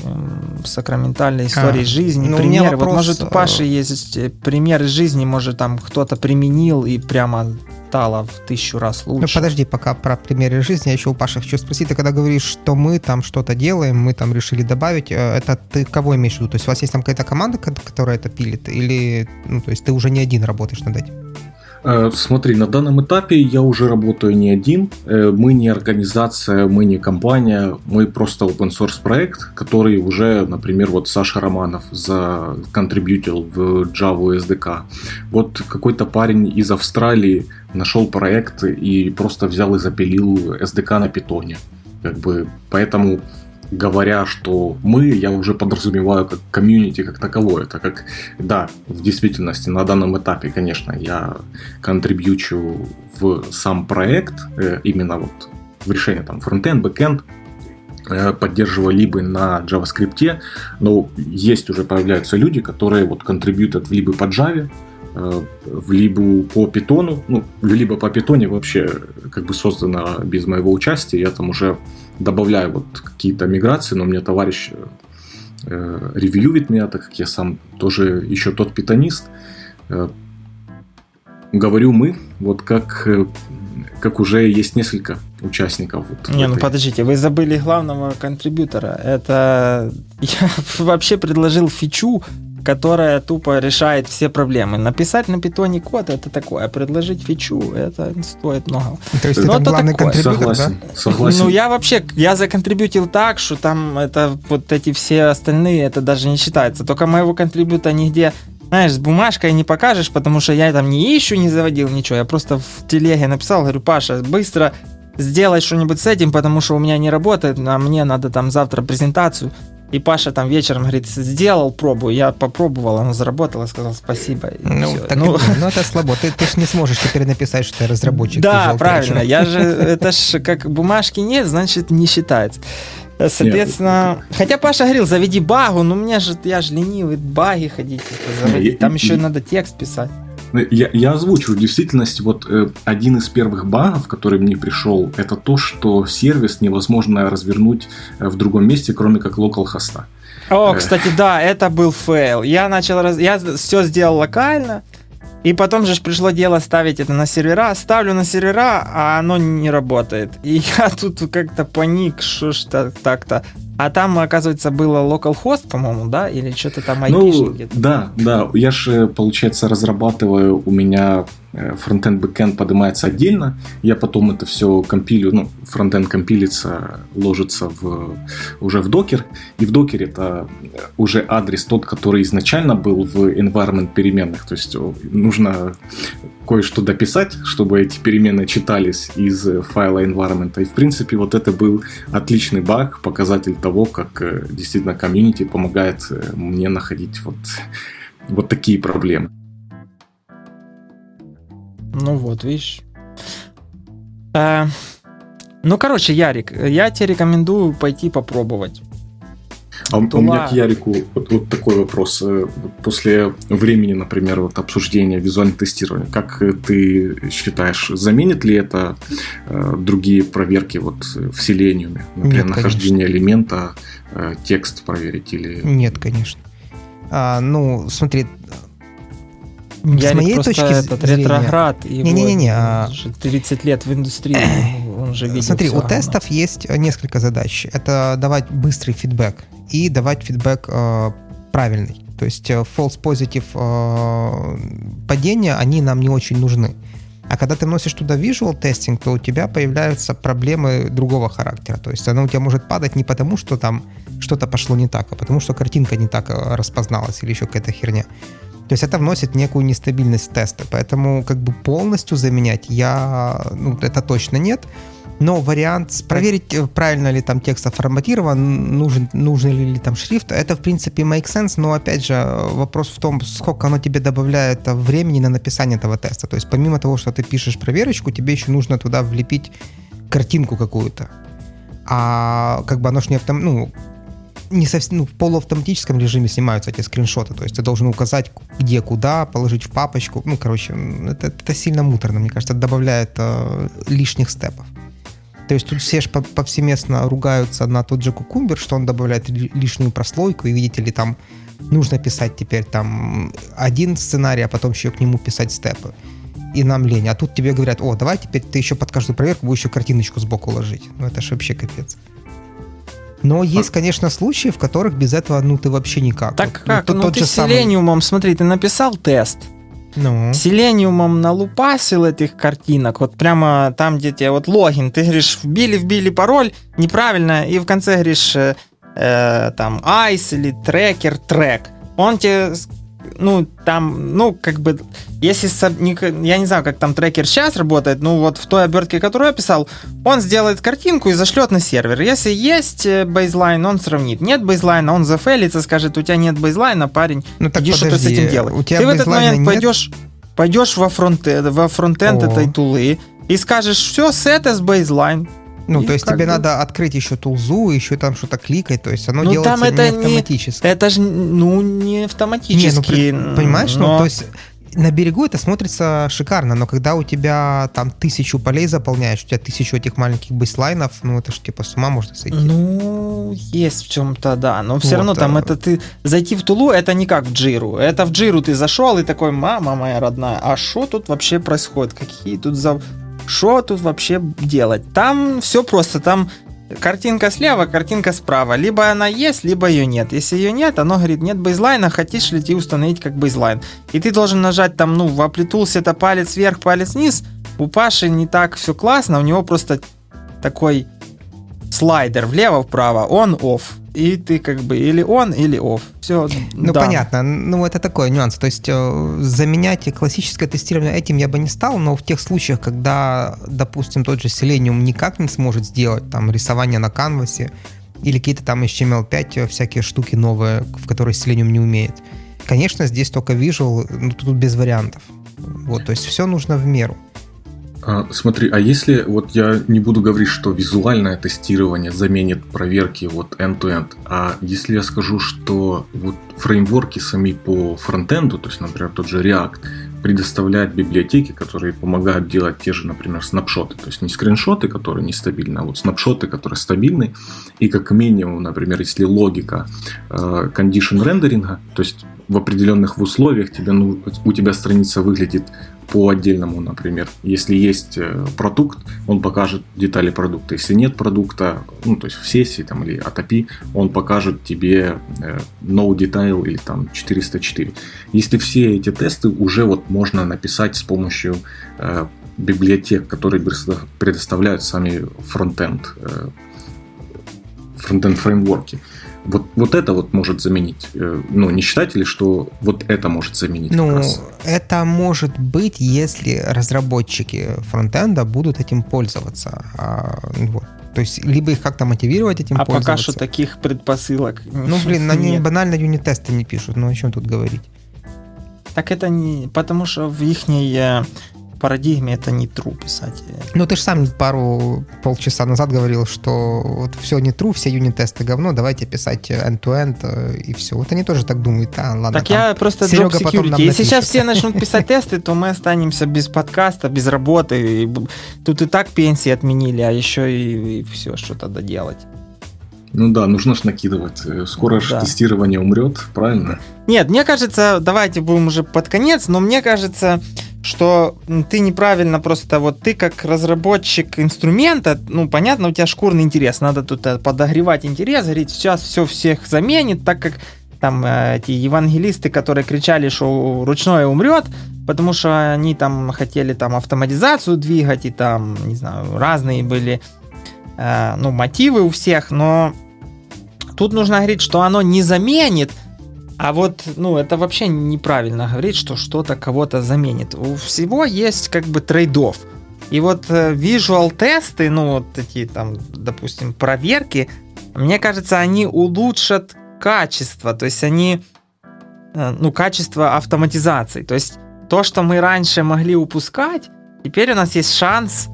сакраментальные истории а, жизни, ну, примеры? Вопрос... Вот, может, у э, Паши есть э, примеры жизни, может, там кто-то применил и прямо стало в тысячу раз ну, лучше. Ну, подожди, пока про примеры жизни, я еще у Паши хочу спросить, ты когда говоришь, что мы там что-то делаем, мы там решили добавить, э, это ты кого имеешь в виду? То есть у вас есть там какая-то команда, которая это пилит, или, ну, то есть ты уже не один работаешь над этим? Э, смотри, на данном этапе я уже работаю не один. Э, мы не организация, мы не компания, мы просто open source проект, который уже, например, вот Саша Романов законтрибьютил в Java SDK. Вот какой-то парень из Австралии нашел проект и просто взял и запилил SDK на питоне. Как бы, поэтому говоря, что мы, я уже подразумеваю как комьюнити как таковое. Это как, да, в действительности на данном этапе, конечно, я контрибьючу в сам проект, э, именно вот в решение там фронтенд, бэкенд, э, поддерживаю либо на JavaScript, но есть уже появляются люди, которые вот контрибьютят либо по Java, либо по питону, ну, либо по питоне вообще как бы создано без моего участия, я там уже добавляю вот какие-то миграции, но мне товарищ э, ревьюет меня, так как я сам тоже еще тот питонист. Э, говорю мы, вот как, э, как уже есть несколько участников. Вот Не, ну подождите, вы забыли главного контрибьютора. Это я вообще предложил фичу, которая тупо решает все проблемы. Написать на питоне код это такое, а предложить фичу это стоит много. То есть Но это главный такое. контрибьютор, согласен, да? Согласен. Ну я вообще, я законтрибьютил так, что там это вот эти все остальные, это даже не считается. Только моего контрибьюта нигде знаешь, с бумажкой не покажешь, потому что я там не ищу, не заводил ничего. Я просто в телеге написал, говорю, Паша, быстро сделай что-нибудь с этим, потому что у меня не работает, а мне надо там завтра презентацию. И Паша там вечером говорит, сделал пробу, я попробовал, она заработала, сказал спасибо. Ну, так, ну, ну, это слабо, ты, ты же не сможешь теперь написать, что ты разработчик. Да, правильно, я же, это ж как бумажки нет, значит не считается. Соответственно, нет. хотя Паша говорил, заведи багу, но мне же, я же ленивый, баги ходить, заводить. там еще надо текст писать. Ну, я, я озвучу. В действительности, вот э, один из первых багов, который мне пришел, это то, что сервис невозможно развернуть э, в другом месте, кроме как localhost а. О, э. кстати, да, это был фейл. Я начал раз... я все сделал локально, и потом же пришло дело ставить это на сервера. Ставлю на сервера, а оно не работает. И я тут как-то паник, что ж так-то. А там, оказывается, было localhost, по-моему, да? Или что-то там ну, Да, да. Я же, получается, разрабатываю у меня Э, фронтенд, бэкенд поднимается отдельно, я потом это все компилю, ну, фронтенд компилится, ложится в, уже в докер, и в докере это уже адрес тот, который изначально был в environment переменных, то есть нужно кое-что дописать, чтобы эти переменные читались из файла environment, и в принципе вот это был отличный баг, показатель того, как э, действительно комьюнити помогает э, мне находить вот, вот такие проблемы. Ну вот, видишь. А, ну, короче, Ярик, я тебе рекомендую пойти попробовать. А Тула... у меня к Ярику вот, вот такой вопрос. Э, после времени, например, вот обсуждения визуального тестирования, как ты считаешь, заменит ли это э, другие проверки вот в Selenium? Например, Нет, нахождение конечно. элемента, э, текст проверить или... Нет, конечно. А, ну, смотри, я с моей точки этот зрения... ретроград, не, не, не, не, а... 30 лет в индустрии, он же видел Смотри, у тестов есть несколько задач. Это давать быстрый фидбэк и давать фидбэк э, правильный. То есть э, false positive э, падения, они нам не очень нужны. А когда ты вносишь туда visual testing, то у тебя появляются проблемы другого характера. То есть оно у тебя может падать не потому, что там что-то пошло не так, а потому что картинка не так распозналась или еще какая-то херня. То есть это вносит некую нестабильность в тесты. Поэтому как бы полностью заменять я, ну, это точно нет. Но вариант проверить, э, правильно ли там текст оформатирован, нужен, нужен ли там шрифт, это в принципе make sense, но опять же вопрос в том, сколько оно тебе добавляет времени на написание этого теста. То есть помимо того, что ты пишешь проверочку, тебе еще нужно туда влепить картинку какую-то. А как бы оно ж не автом... ну, не совсем, ну, в полуавтоматическом режиме снимаются эти скриншоты. То есть ты должен указать, где, куда, положить в папочку. Ну, короче, это, это сильно муторно, мне кажется, добавляет э, лишних степов. То есть тут все же повсеместно ругаются на тот же Кукумбер, что он добавляет лишнюю прослойку, и видите ли, там нужно писать теперь там один сценарий, а потом еще к нему писать степы. И нам лень. А тут тебе говорят, о, давай теперь ты еще под каждую проверку будешь еще картиночку сбоку ложить. Ну это ж вообще капец. Но есть, конечно, случаи, в которых без этого, ну, ты вообще никак. Так вот, как? Ну, ну тот ты же селениумом, самый... смотри, ты написал тест, ну. Селениумом налупасил этих картинок, вот прямо там, где тебе вот логин, ты говоришь, вбили-вбили пароль неправильно, и в конце говоришь, э, э, там, айс или трекер, трек. Он тебе ну, там, ну, как бы, если, я не знаю, как там трекер сейчас работает, ну, вот в той обертке, которую я писал, он сделает картинку и зашлет на сервер. Если есть э, бейзлайн, он сравнит. Нет бейзлайна, он зафейлится, скажет, у тебя нет бейзлайна, парень, ну, так иди что-то с этим делай. У тебя Ты в этот момент нет? пойдешь, пойдешь во фронтенд, во фронтенд этой тулы и скажешь, все, set as baseline, ну, и то есть тебе бы... надо открыть еще тулзу, еще там что-то кликать, то есть оно ну, делается там это не автоматически. Не, это же, ну, не автоматически. Не, ну, понимаешь, но... ну, то есть на берегу это смотрится шикарно, но когда у тебя там тысячу полей заполняешь, у тебя тысячу этих маленьких бейслайнов, ну это ж типа с ума можно сойти. Ну, есть в чем-то, да, но все вот, равно там а... это ты зайти в Тулу, это не как в Джиру. Это в Джиру ты зашел и такой, мама моя родная, а что тут вообще происходит? Какие тут за что тут вообще делать? Там все просто, там картинка слева, картинка справа. Либо она есть, либо ее нет. Если ее нет, оно говорит, нет бейзлайна, хотишь ли ты установить как бейзлайн. И ты должен нажать там, ну, в Amplitude это палец вверх, палец вниз. У Паши не так все классно, у него просто такой слайдер влево-вправо, он-офф и ты как бы или он, или off. Все. Ну, да. понятно. Ну, это такой нюанс. То есть э, заменять классическое тестирование этим я бы не стал, но в тех случаях, когда, допустим, тот же Selenium никак не сможет сделать там рисование на канвасе или какие-то там HTML5 э, всякие штуки новые, в которые Selenium не умеет, конечно, здесь только Visual, ну, тут без вариантов. Вот, то есть все нужно в меру. А, смотри, а если вот я не буду говорить, что визуальное тестирование заменит проверки вот end-to-end, а если я скажу, что вот фреймворки сами по фронтенду, то есть, например, тот же React, предоставляют библиотеки, которые помогают делать те же, например, снапшоты. То есть не скриншоты, которые нестабильны, а вот снапшоты, которые стабильны. И как минимум, например, если логика э, condition рендеринга, то есть в определенных условиях тебе, ну, у тебя страница выглядит по отдельному, например. Если есть э, продукт, он покажет детали продукта. Если нет продукта, ну, то есть в сессии там, или от API, он покажет тебе э, no detail или там 404. Если все эти тесты уже вот можно написать с помощью э, библиотек, которые предоставляют сами фронтенд, э, фронтенд фреймворки. Вот, вот это вот может заменить. Э, ну, не считаете ли, что вот это может заменить? Ну, это может быть, если разработчики фронтенда будут этим пользоваться. А, вот. То есть, либо их как-то мотивировать этим а пользоваться. А пока что таких предпосылок Ну, блин, они банально юнит-тесты не пишут. Ну, о чем тут говорить? Так это не... Потому что в их парадигме это не true писать. Ну, ты же сам пару полчаса назад говорил, что вот все не true, все юнит-тесты говно, давайте писать end-to-end э, и все. Вот они тоже так думают, а, ладно. Так я просто Серега job security. Если сейчас все начнут писать тесты, то мы останемся без подкаста, без работы. И тут и так пенсии отменили, а еще и, и все что-то доделать. Ну да, нужно ж накидывать. Э, скоро же да. тестирование умрет, правильно? Нет, мне кажется, давайте будем уже под конец, но мне кажется, что ты неправильно просто, вот ты как разработчик инструмента, ну, понятно, у тебя шкурный интерес, надо тут э, подогревать интерес, говорить, сейчас все всех заменит, так как там э, эти евангелисты, которые кричали, что ручное умрет, потому что они там хотели там автоматизацию двигать, и там, не знаю, разные были э, ну, мотивы у всех, но тут нужно говорить, что оно не заменит, а вот, ну, это вообще неправильно говорить, что что-то кого-то заменит. У всего есть как бы трейдов. И вот э, visual тесты, ну, вот такие там, допустим, проверки, мне кажется, они улучшат качество, то есть они, э, ну, качество автоматизации. То есть то, что мы раньше могли упускать, теперь у нас есть шанс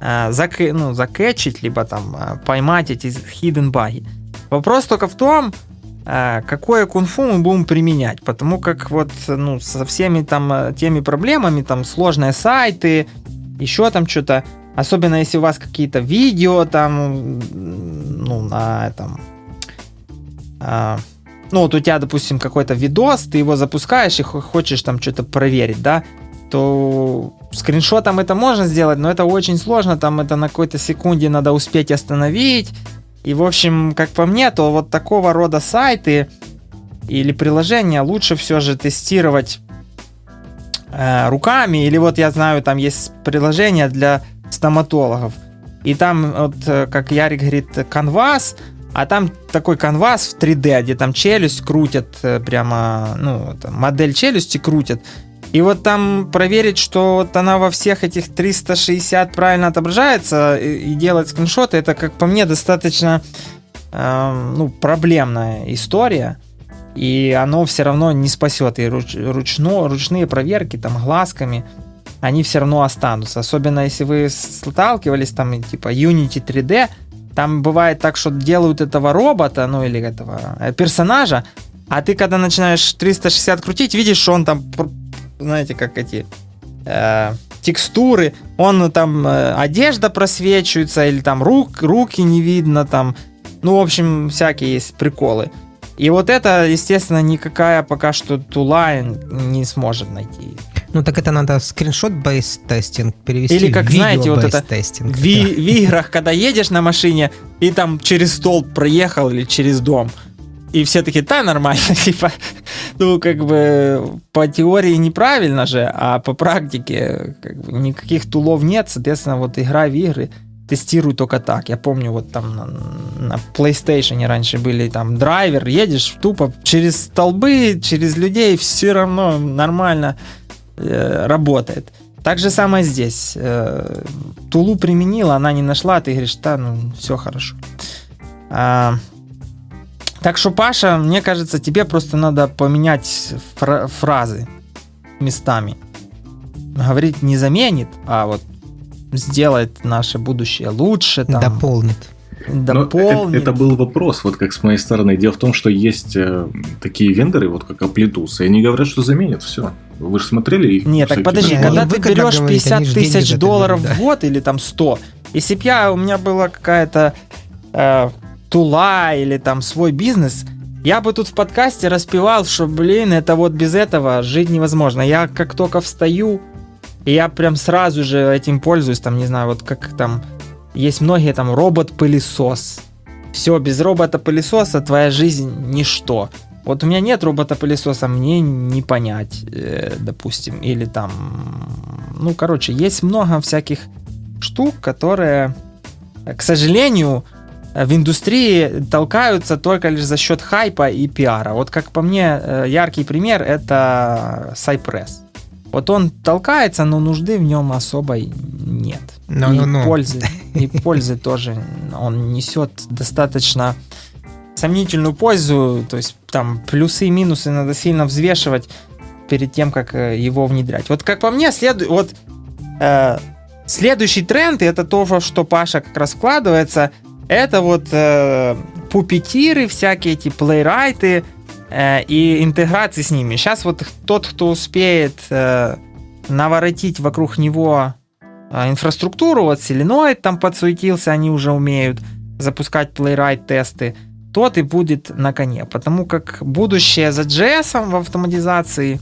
э, ну, закэчить, либо там э, поймать эти hidden баги. Вопрос только в том, какое кунг-фу мы будем применять, потому как вот ну, со всеми там э, теми проблемами, там сложные сайты, еще там что-то, особенно если у вас какие-то видео там, ну, на этом, а, ну, вот у тебя, допустим, какой-то видос, ты его запускаешь и хочешь там что-то проверить, да, то скриншотом это можно сделать, но это очень сложно, там это на какой-то секунде надо успеть остановить, и, в общем, как по мне, то вот такого рода сайты или приложения лучше все же тестировать э, руками. Или вот я знаю, там есть приложение для стоматологов. И там, вот, э, как Ярик говорит, канвас, а там такой канвас в 3D, где там челюсть крутят э, прямо, ну, там, модель челюсти крутят. И вот там проверить, что вот она во всех этих 360 правильно отображается и, делать скриншоты, это, как по мне, достаточно э, ну, проблемная история. И оно все равно не спасет. И руч, ручно, ручные проверки там глазками, они все равно останутся. Особенно если вы сталкивались там типа Unity 3D, там бывает так, что делают этого робота, ну или этого э, персонажа, а ты когда начинаешь 360 крутить, видишь, что он там знаете, как эти э, текстуры, он там э, одежда просвечивается, или там рук, руки не видно, там, ну, в общем, всякие есть приколы. И вот это, естественно, никакая пока что тула не сможет найти. Ну так это надо скриншот-бейс тестинг перевести Или как, знаете, вот это тестинг. В, в играх, когда едешь на машине и там через столб проехал или через дом, и все таки да, нормально, типа, ну, как бы по теории неправильно же, а по практике как бы, никаких тулов нет, соответственно, вот игра в игры тестируй только так. Я помню, вот там на, на PlayStation раньше были там драйвер, едешь тупо через столбы, через людей, все равно нормально э, работает. Так же самое здесь. Э, тулу применила, она не нашла, ты говоришь, да, ну, все хорошо. А, так что, Паша, мне кажется, тебе просто надо поменять фра- фразы местами. Говорить не заменит, а вот сделает наше будущее лучше. Там, дополнит. Дополнит. Это, это был вопрос, вот как с моей стороны. Дело в том, что есть э, такие вендоры, вот как Amplitude, и они говорят, что заменят все. Вы же смотрели их? Нет, так подожди, да, когда ты берешь 50 тысяч долларов в год или там 100, если бы я, у меня была какая-то э, тула или там свой бизнес, Я бы тут в подкасте распевал, что, блин, это вот без этого жить невозможно. Я как только встаю, я прям сразу же этим пользуюсь, там, не знаю, вот как там, есть многие там робот-пылесос. Все, без робота-пылесоса твоя жизнь ничто. Вот у меня нет робота-пылесоса, мне не понять, э, допустим, или там, ну, короче, есть много всяких штук, которые, к сожалению, в индустрии толкаются только лишь за счет хайпа и пиара. Вот как по мне, э, яркий пример это Cypress. Вот он толкается, но нужды в нем особой нет. No, и, no, no. Пользы, и пользы тоже он несет достаточно сомнительную пользу, то есть там плюсы и минусы надо сильно взвешивать перед тем, как э, его внедрять. Вот как по мне, следует, вот э, следующий тренд, и это то, что Паша как раз вкладывается, это вот э, пупетиры, всякие эти плейрайты э, и интеграции с ними. Сейчас вот тот, кто успеет э, наворотить вокруг него э, инфраструктуру, вот Selenoid там подсуетился, они уже умеют запускать плейрайт тесты, тот и будет на коне. Потому как будущее за JS в автоматизации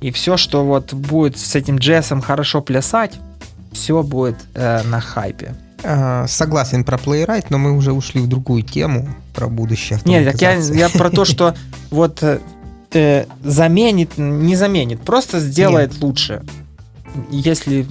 и все, что вот будет с этим JS хорошо плясать, все будет э, на хайпе. А, согласен про Playwright, но мы уже ушли в другую тему про будущее Нет, так я, я про то, что вот э, заменит, не заменит, просто сделает Нет. лучше, если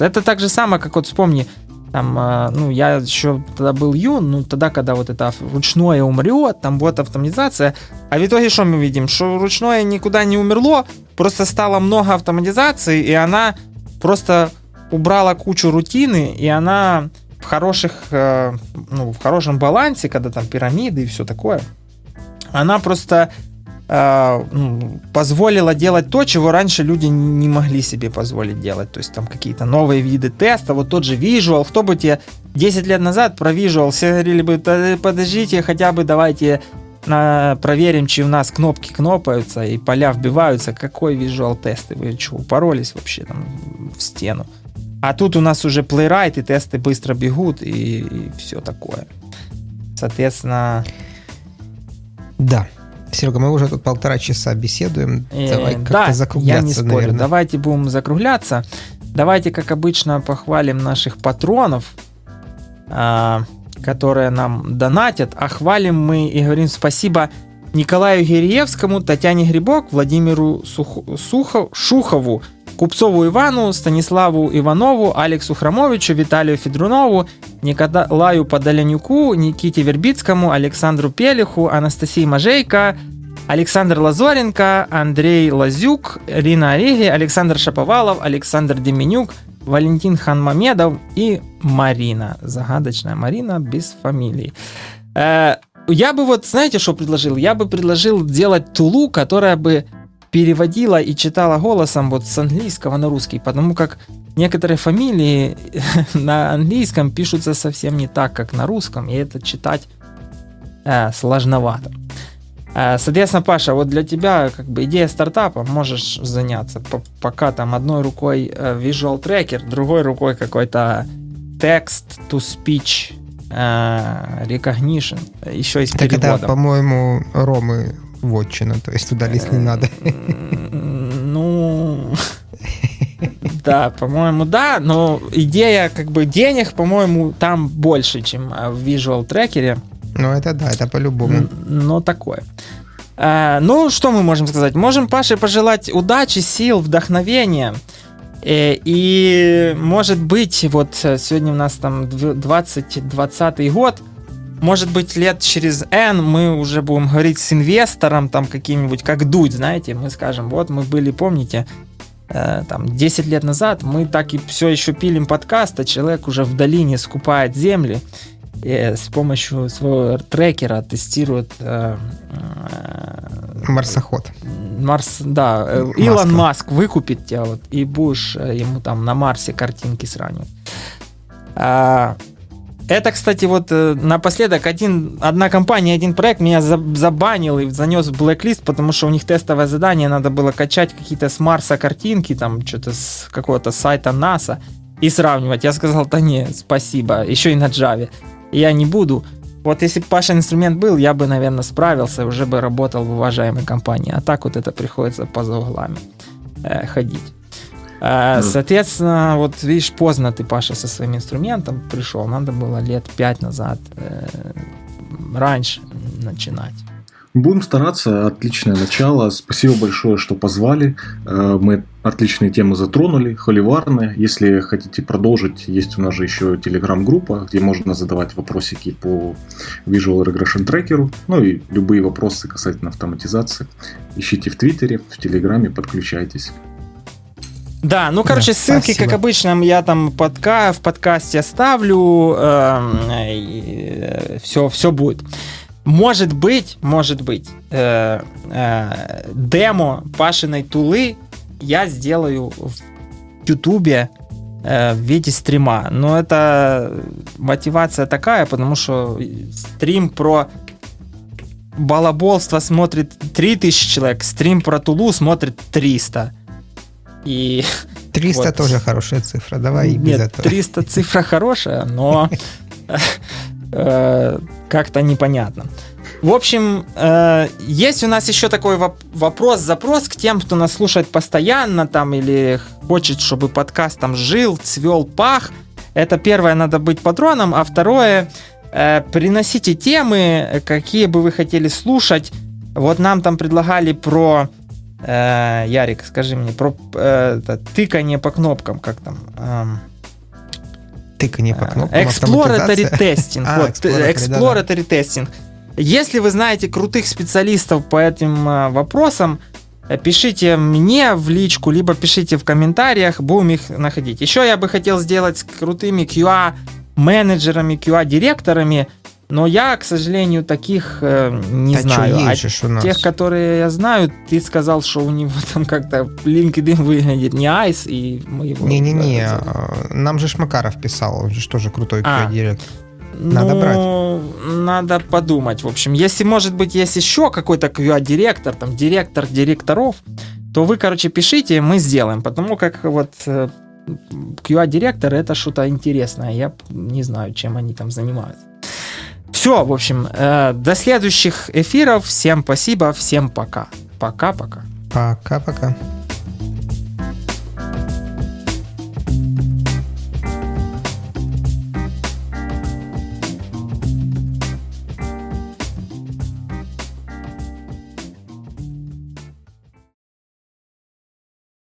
Это так же самое, как вот вспомни, там, э, ну, я еще тогда был юн, ну, тогда, когда вот это ручное умрет, там вот автоматизация, а в итоге что мы видим? Что ручное никуда не умерло, просто стало много автоматизации, и она просто убрала кучу рутины, и она в хороших, э, ну, в хорошем балансе, когда там пирамиды и все такое, она просто э, ну, позволила делать то, чего раньше люди не могли себе позволить делать. То есть там какие-то новые виды теста, вот тот же Visual. Кто бы тебе 10 лет назад про Visual все говорили бы, подождите, хотя бы давайте на, проверим, чи у нас кнопки кнопаются и поля вбиваются. Какой Visual тесты? Вы что, упоролись вообще там в стену? А тут у нас уже плейрайт, и тесты быстро бегут, и, и все такое. Соответственно... Да. Серега, мы уже тут полтора часа беседуем. Э, Давай как-то да, закругляться, я не спорю. Наверное. Давайте будем закругляться. Давайте, как обычно, похвалим наших патронов, а, которые нам донатят. А хвалим мы и говорим спасибо Николаю Гириевскому, Татьяне Грибок, Владимиру Сух... Сухов... Шухову, Купцову Ивану, Станиславу Иванову, Алексу Хромовичу, Виталию Федрунову, Николаю Подоленюку, Никите Вербицкому, Александру Пелиху, Анастасии Мажейко, Александр Лазоренко, Андрей Лазюк, Рина Ореги, Александр Шаповалов, Александр Деменюк, Валентин Ханмамедов и Марина. Загадочная Марина без фамилии. Я бы вот, знаете, что предложил? Я бы предложил делать тулу, которая бы переводила и читала голосом вот с английского на русский, потому как некоторые фамилии на английском пишутся совсем не так, как на русском, и это читать э, сложновато. Э, соответственно, Паша, вот для тебя как бы идея стартапа, можешь заняться, пока там одной рукой э, visual tracker, другой рукой какой-то text to speech э, recognition, еще и с так переводом. это, по-моему, Ромы вотчина, то есть туда лезть не надо. Ну, да, по-моему, да, но идея как бы денег, по-моему, там больше, чем в Visual Tracker. Ну, это да, это по-любому. Но такое. А, ну, что мы можем сказать? Можем Паше пожелать удачи, сил, вдохновения. Э, и, может быть, вот сегодня у нас там 2020 год – может быть, лет через N мы уже будем говорить с инвестором, там каким-нибудь, как Дудь, знаете, мы скажем, вот мы были, помните, э, там 10 лет назад мы так и все еще пилим подкаст, а человек уже в долине скупает земли и с помощью своего трекера тестирует э, э, марсоход. Марс, да, э, Маска. Илон Маск выкупит тебя вот, и будешь э, ему там на Марсе картинки сравнивать. А, это, кстати, вот э, напоследок один, одна компания, один проект меня забанил и занес в блэк-лист, потому что у них тестовое задание, надо было качать какие-то с Марса картинки, там что-то с какого-то сайта НАСА и сравнивать. Я сказал, да не, спасибо, еще и на Java. Я не буду. Вот если бы Паша инструмент был, я бы, наверное, справился, уже бы работал в уважаемой компании. А так вот это приходится по углами э, ходить. Э, соответственно, вот видишь, поздно ты, Паша, со своим инструментом пришел. Надо было лет пять назад э, раньше начинать. Будем стараться. Отличное начало. Спасибо большое, что позвали. Э, мы отличные темы затронули, холиварные. Если хотите продолжить, есть у нас же еще телеграм-группа, где можно задавать вопросики по Visual Regression Tracker, ну и любые вопросы касательно автоматизации. Ищите в Твиттере, в Телеграме, подключайтесь. Да, ну, короче, да, ссылки, спасибо. как обычно, я там подка в подкасте оставлю. Э, все, все будет. Может быть, может быть, э, э, демо Пашиной Тулы я сделаю в Ютубе э, в виде стрима. Но это мотивация такая, потому что стрим про балаболство смотрит 3000 человек, стрим про Тулу смотрит 300. И 300 вот. тоже хорошая цифра, давай Нет, без этого. 300 цифра хорошая, но э, как-то непонятно. В общем, э, есть у нас еще такой вопрос-запрос к тем, кто нас слушает постоянно там или хочет, чтобы подкаст там жил, цвел, пах. Это первое, надо быть патроном, а второе, э, приносите темы, какие бы вы хотели слушать. Вот нам там предлагали про э, Ярик, скажи мне, про э, это, тыкание по кнопкам, как там? Эм, тыкание по кнопкам. Exploratory тестинг. А, вот, exploratory тестинг. Если вы знаете крутых специалистов по этим э, вопросам, э, пишите мне в личку, либо пишите в комментариях, будем их находить. Еще я бы хотел сделать с крутыми QA менеджерами, QA директорами, но я, к сожалению, таких э, не да знаю. А тех, которые я знаю, ты сказал, что у него там как-то LinkedIn выглядит не айс, и мы его... Не-не-не, а, нам же Шмакаров писал, он же тоже крутой а. директор. Надо ну, брать. Надо подумать. В общем, если, может быть, есть еще какой-то QA-директор, там, директор директоров, то вы, короче, пишите, мы сделаем. Потому как вот э, QA-директор это что-то интересное. Я не знаю, чем они там занимаются. Все, в общем, э, до следующих эфиров. Всем спасибо, всем пока. Пока-пока. Пока-пока.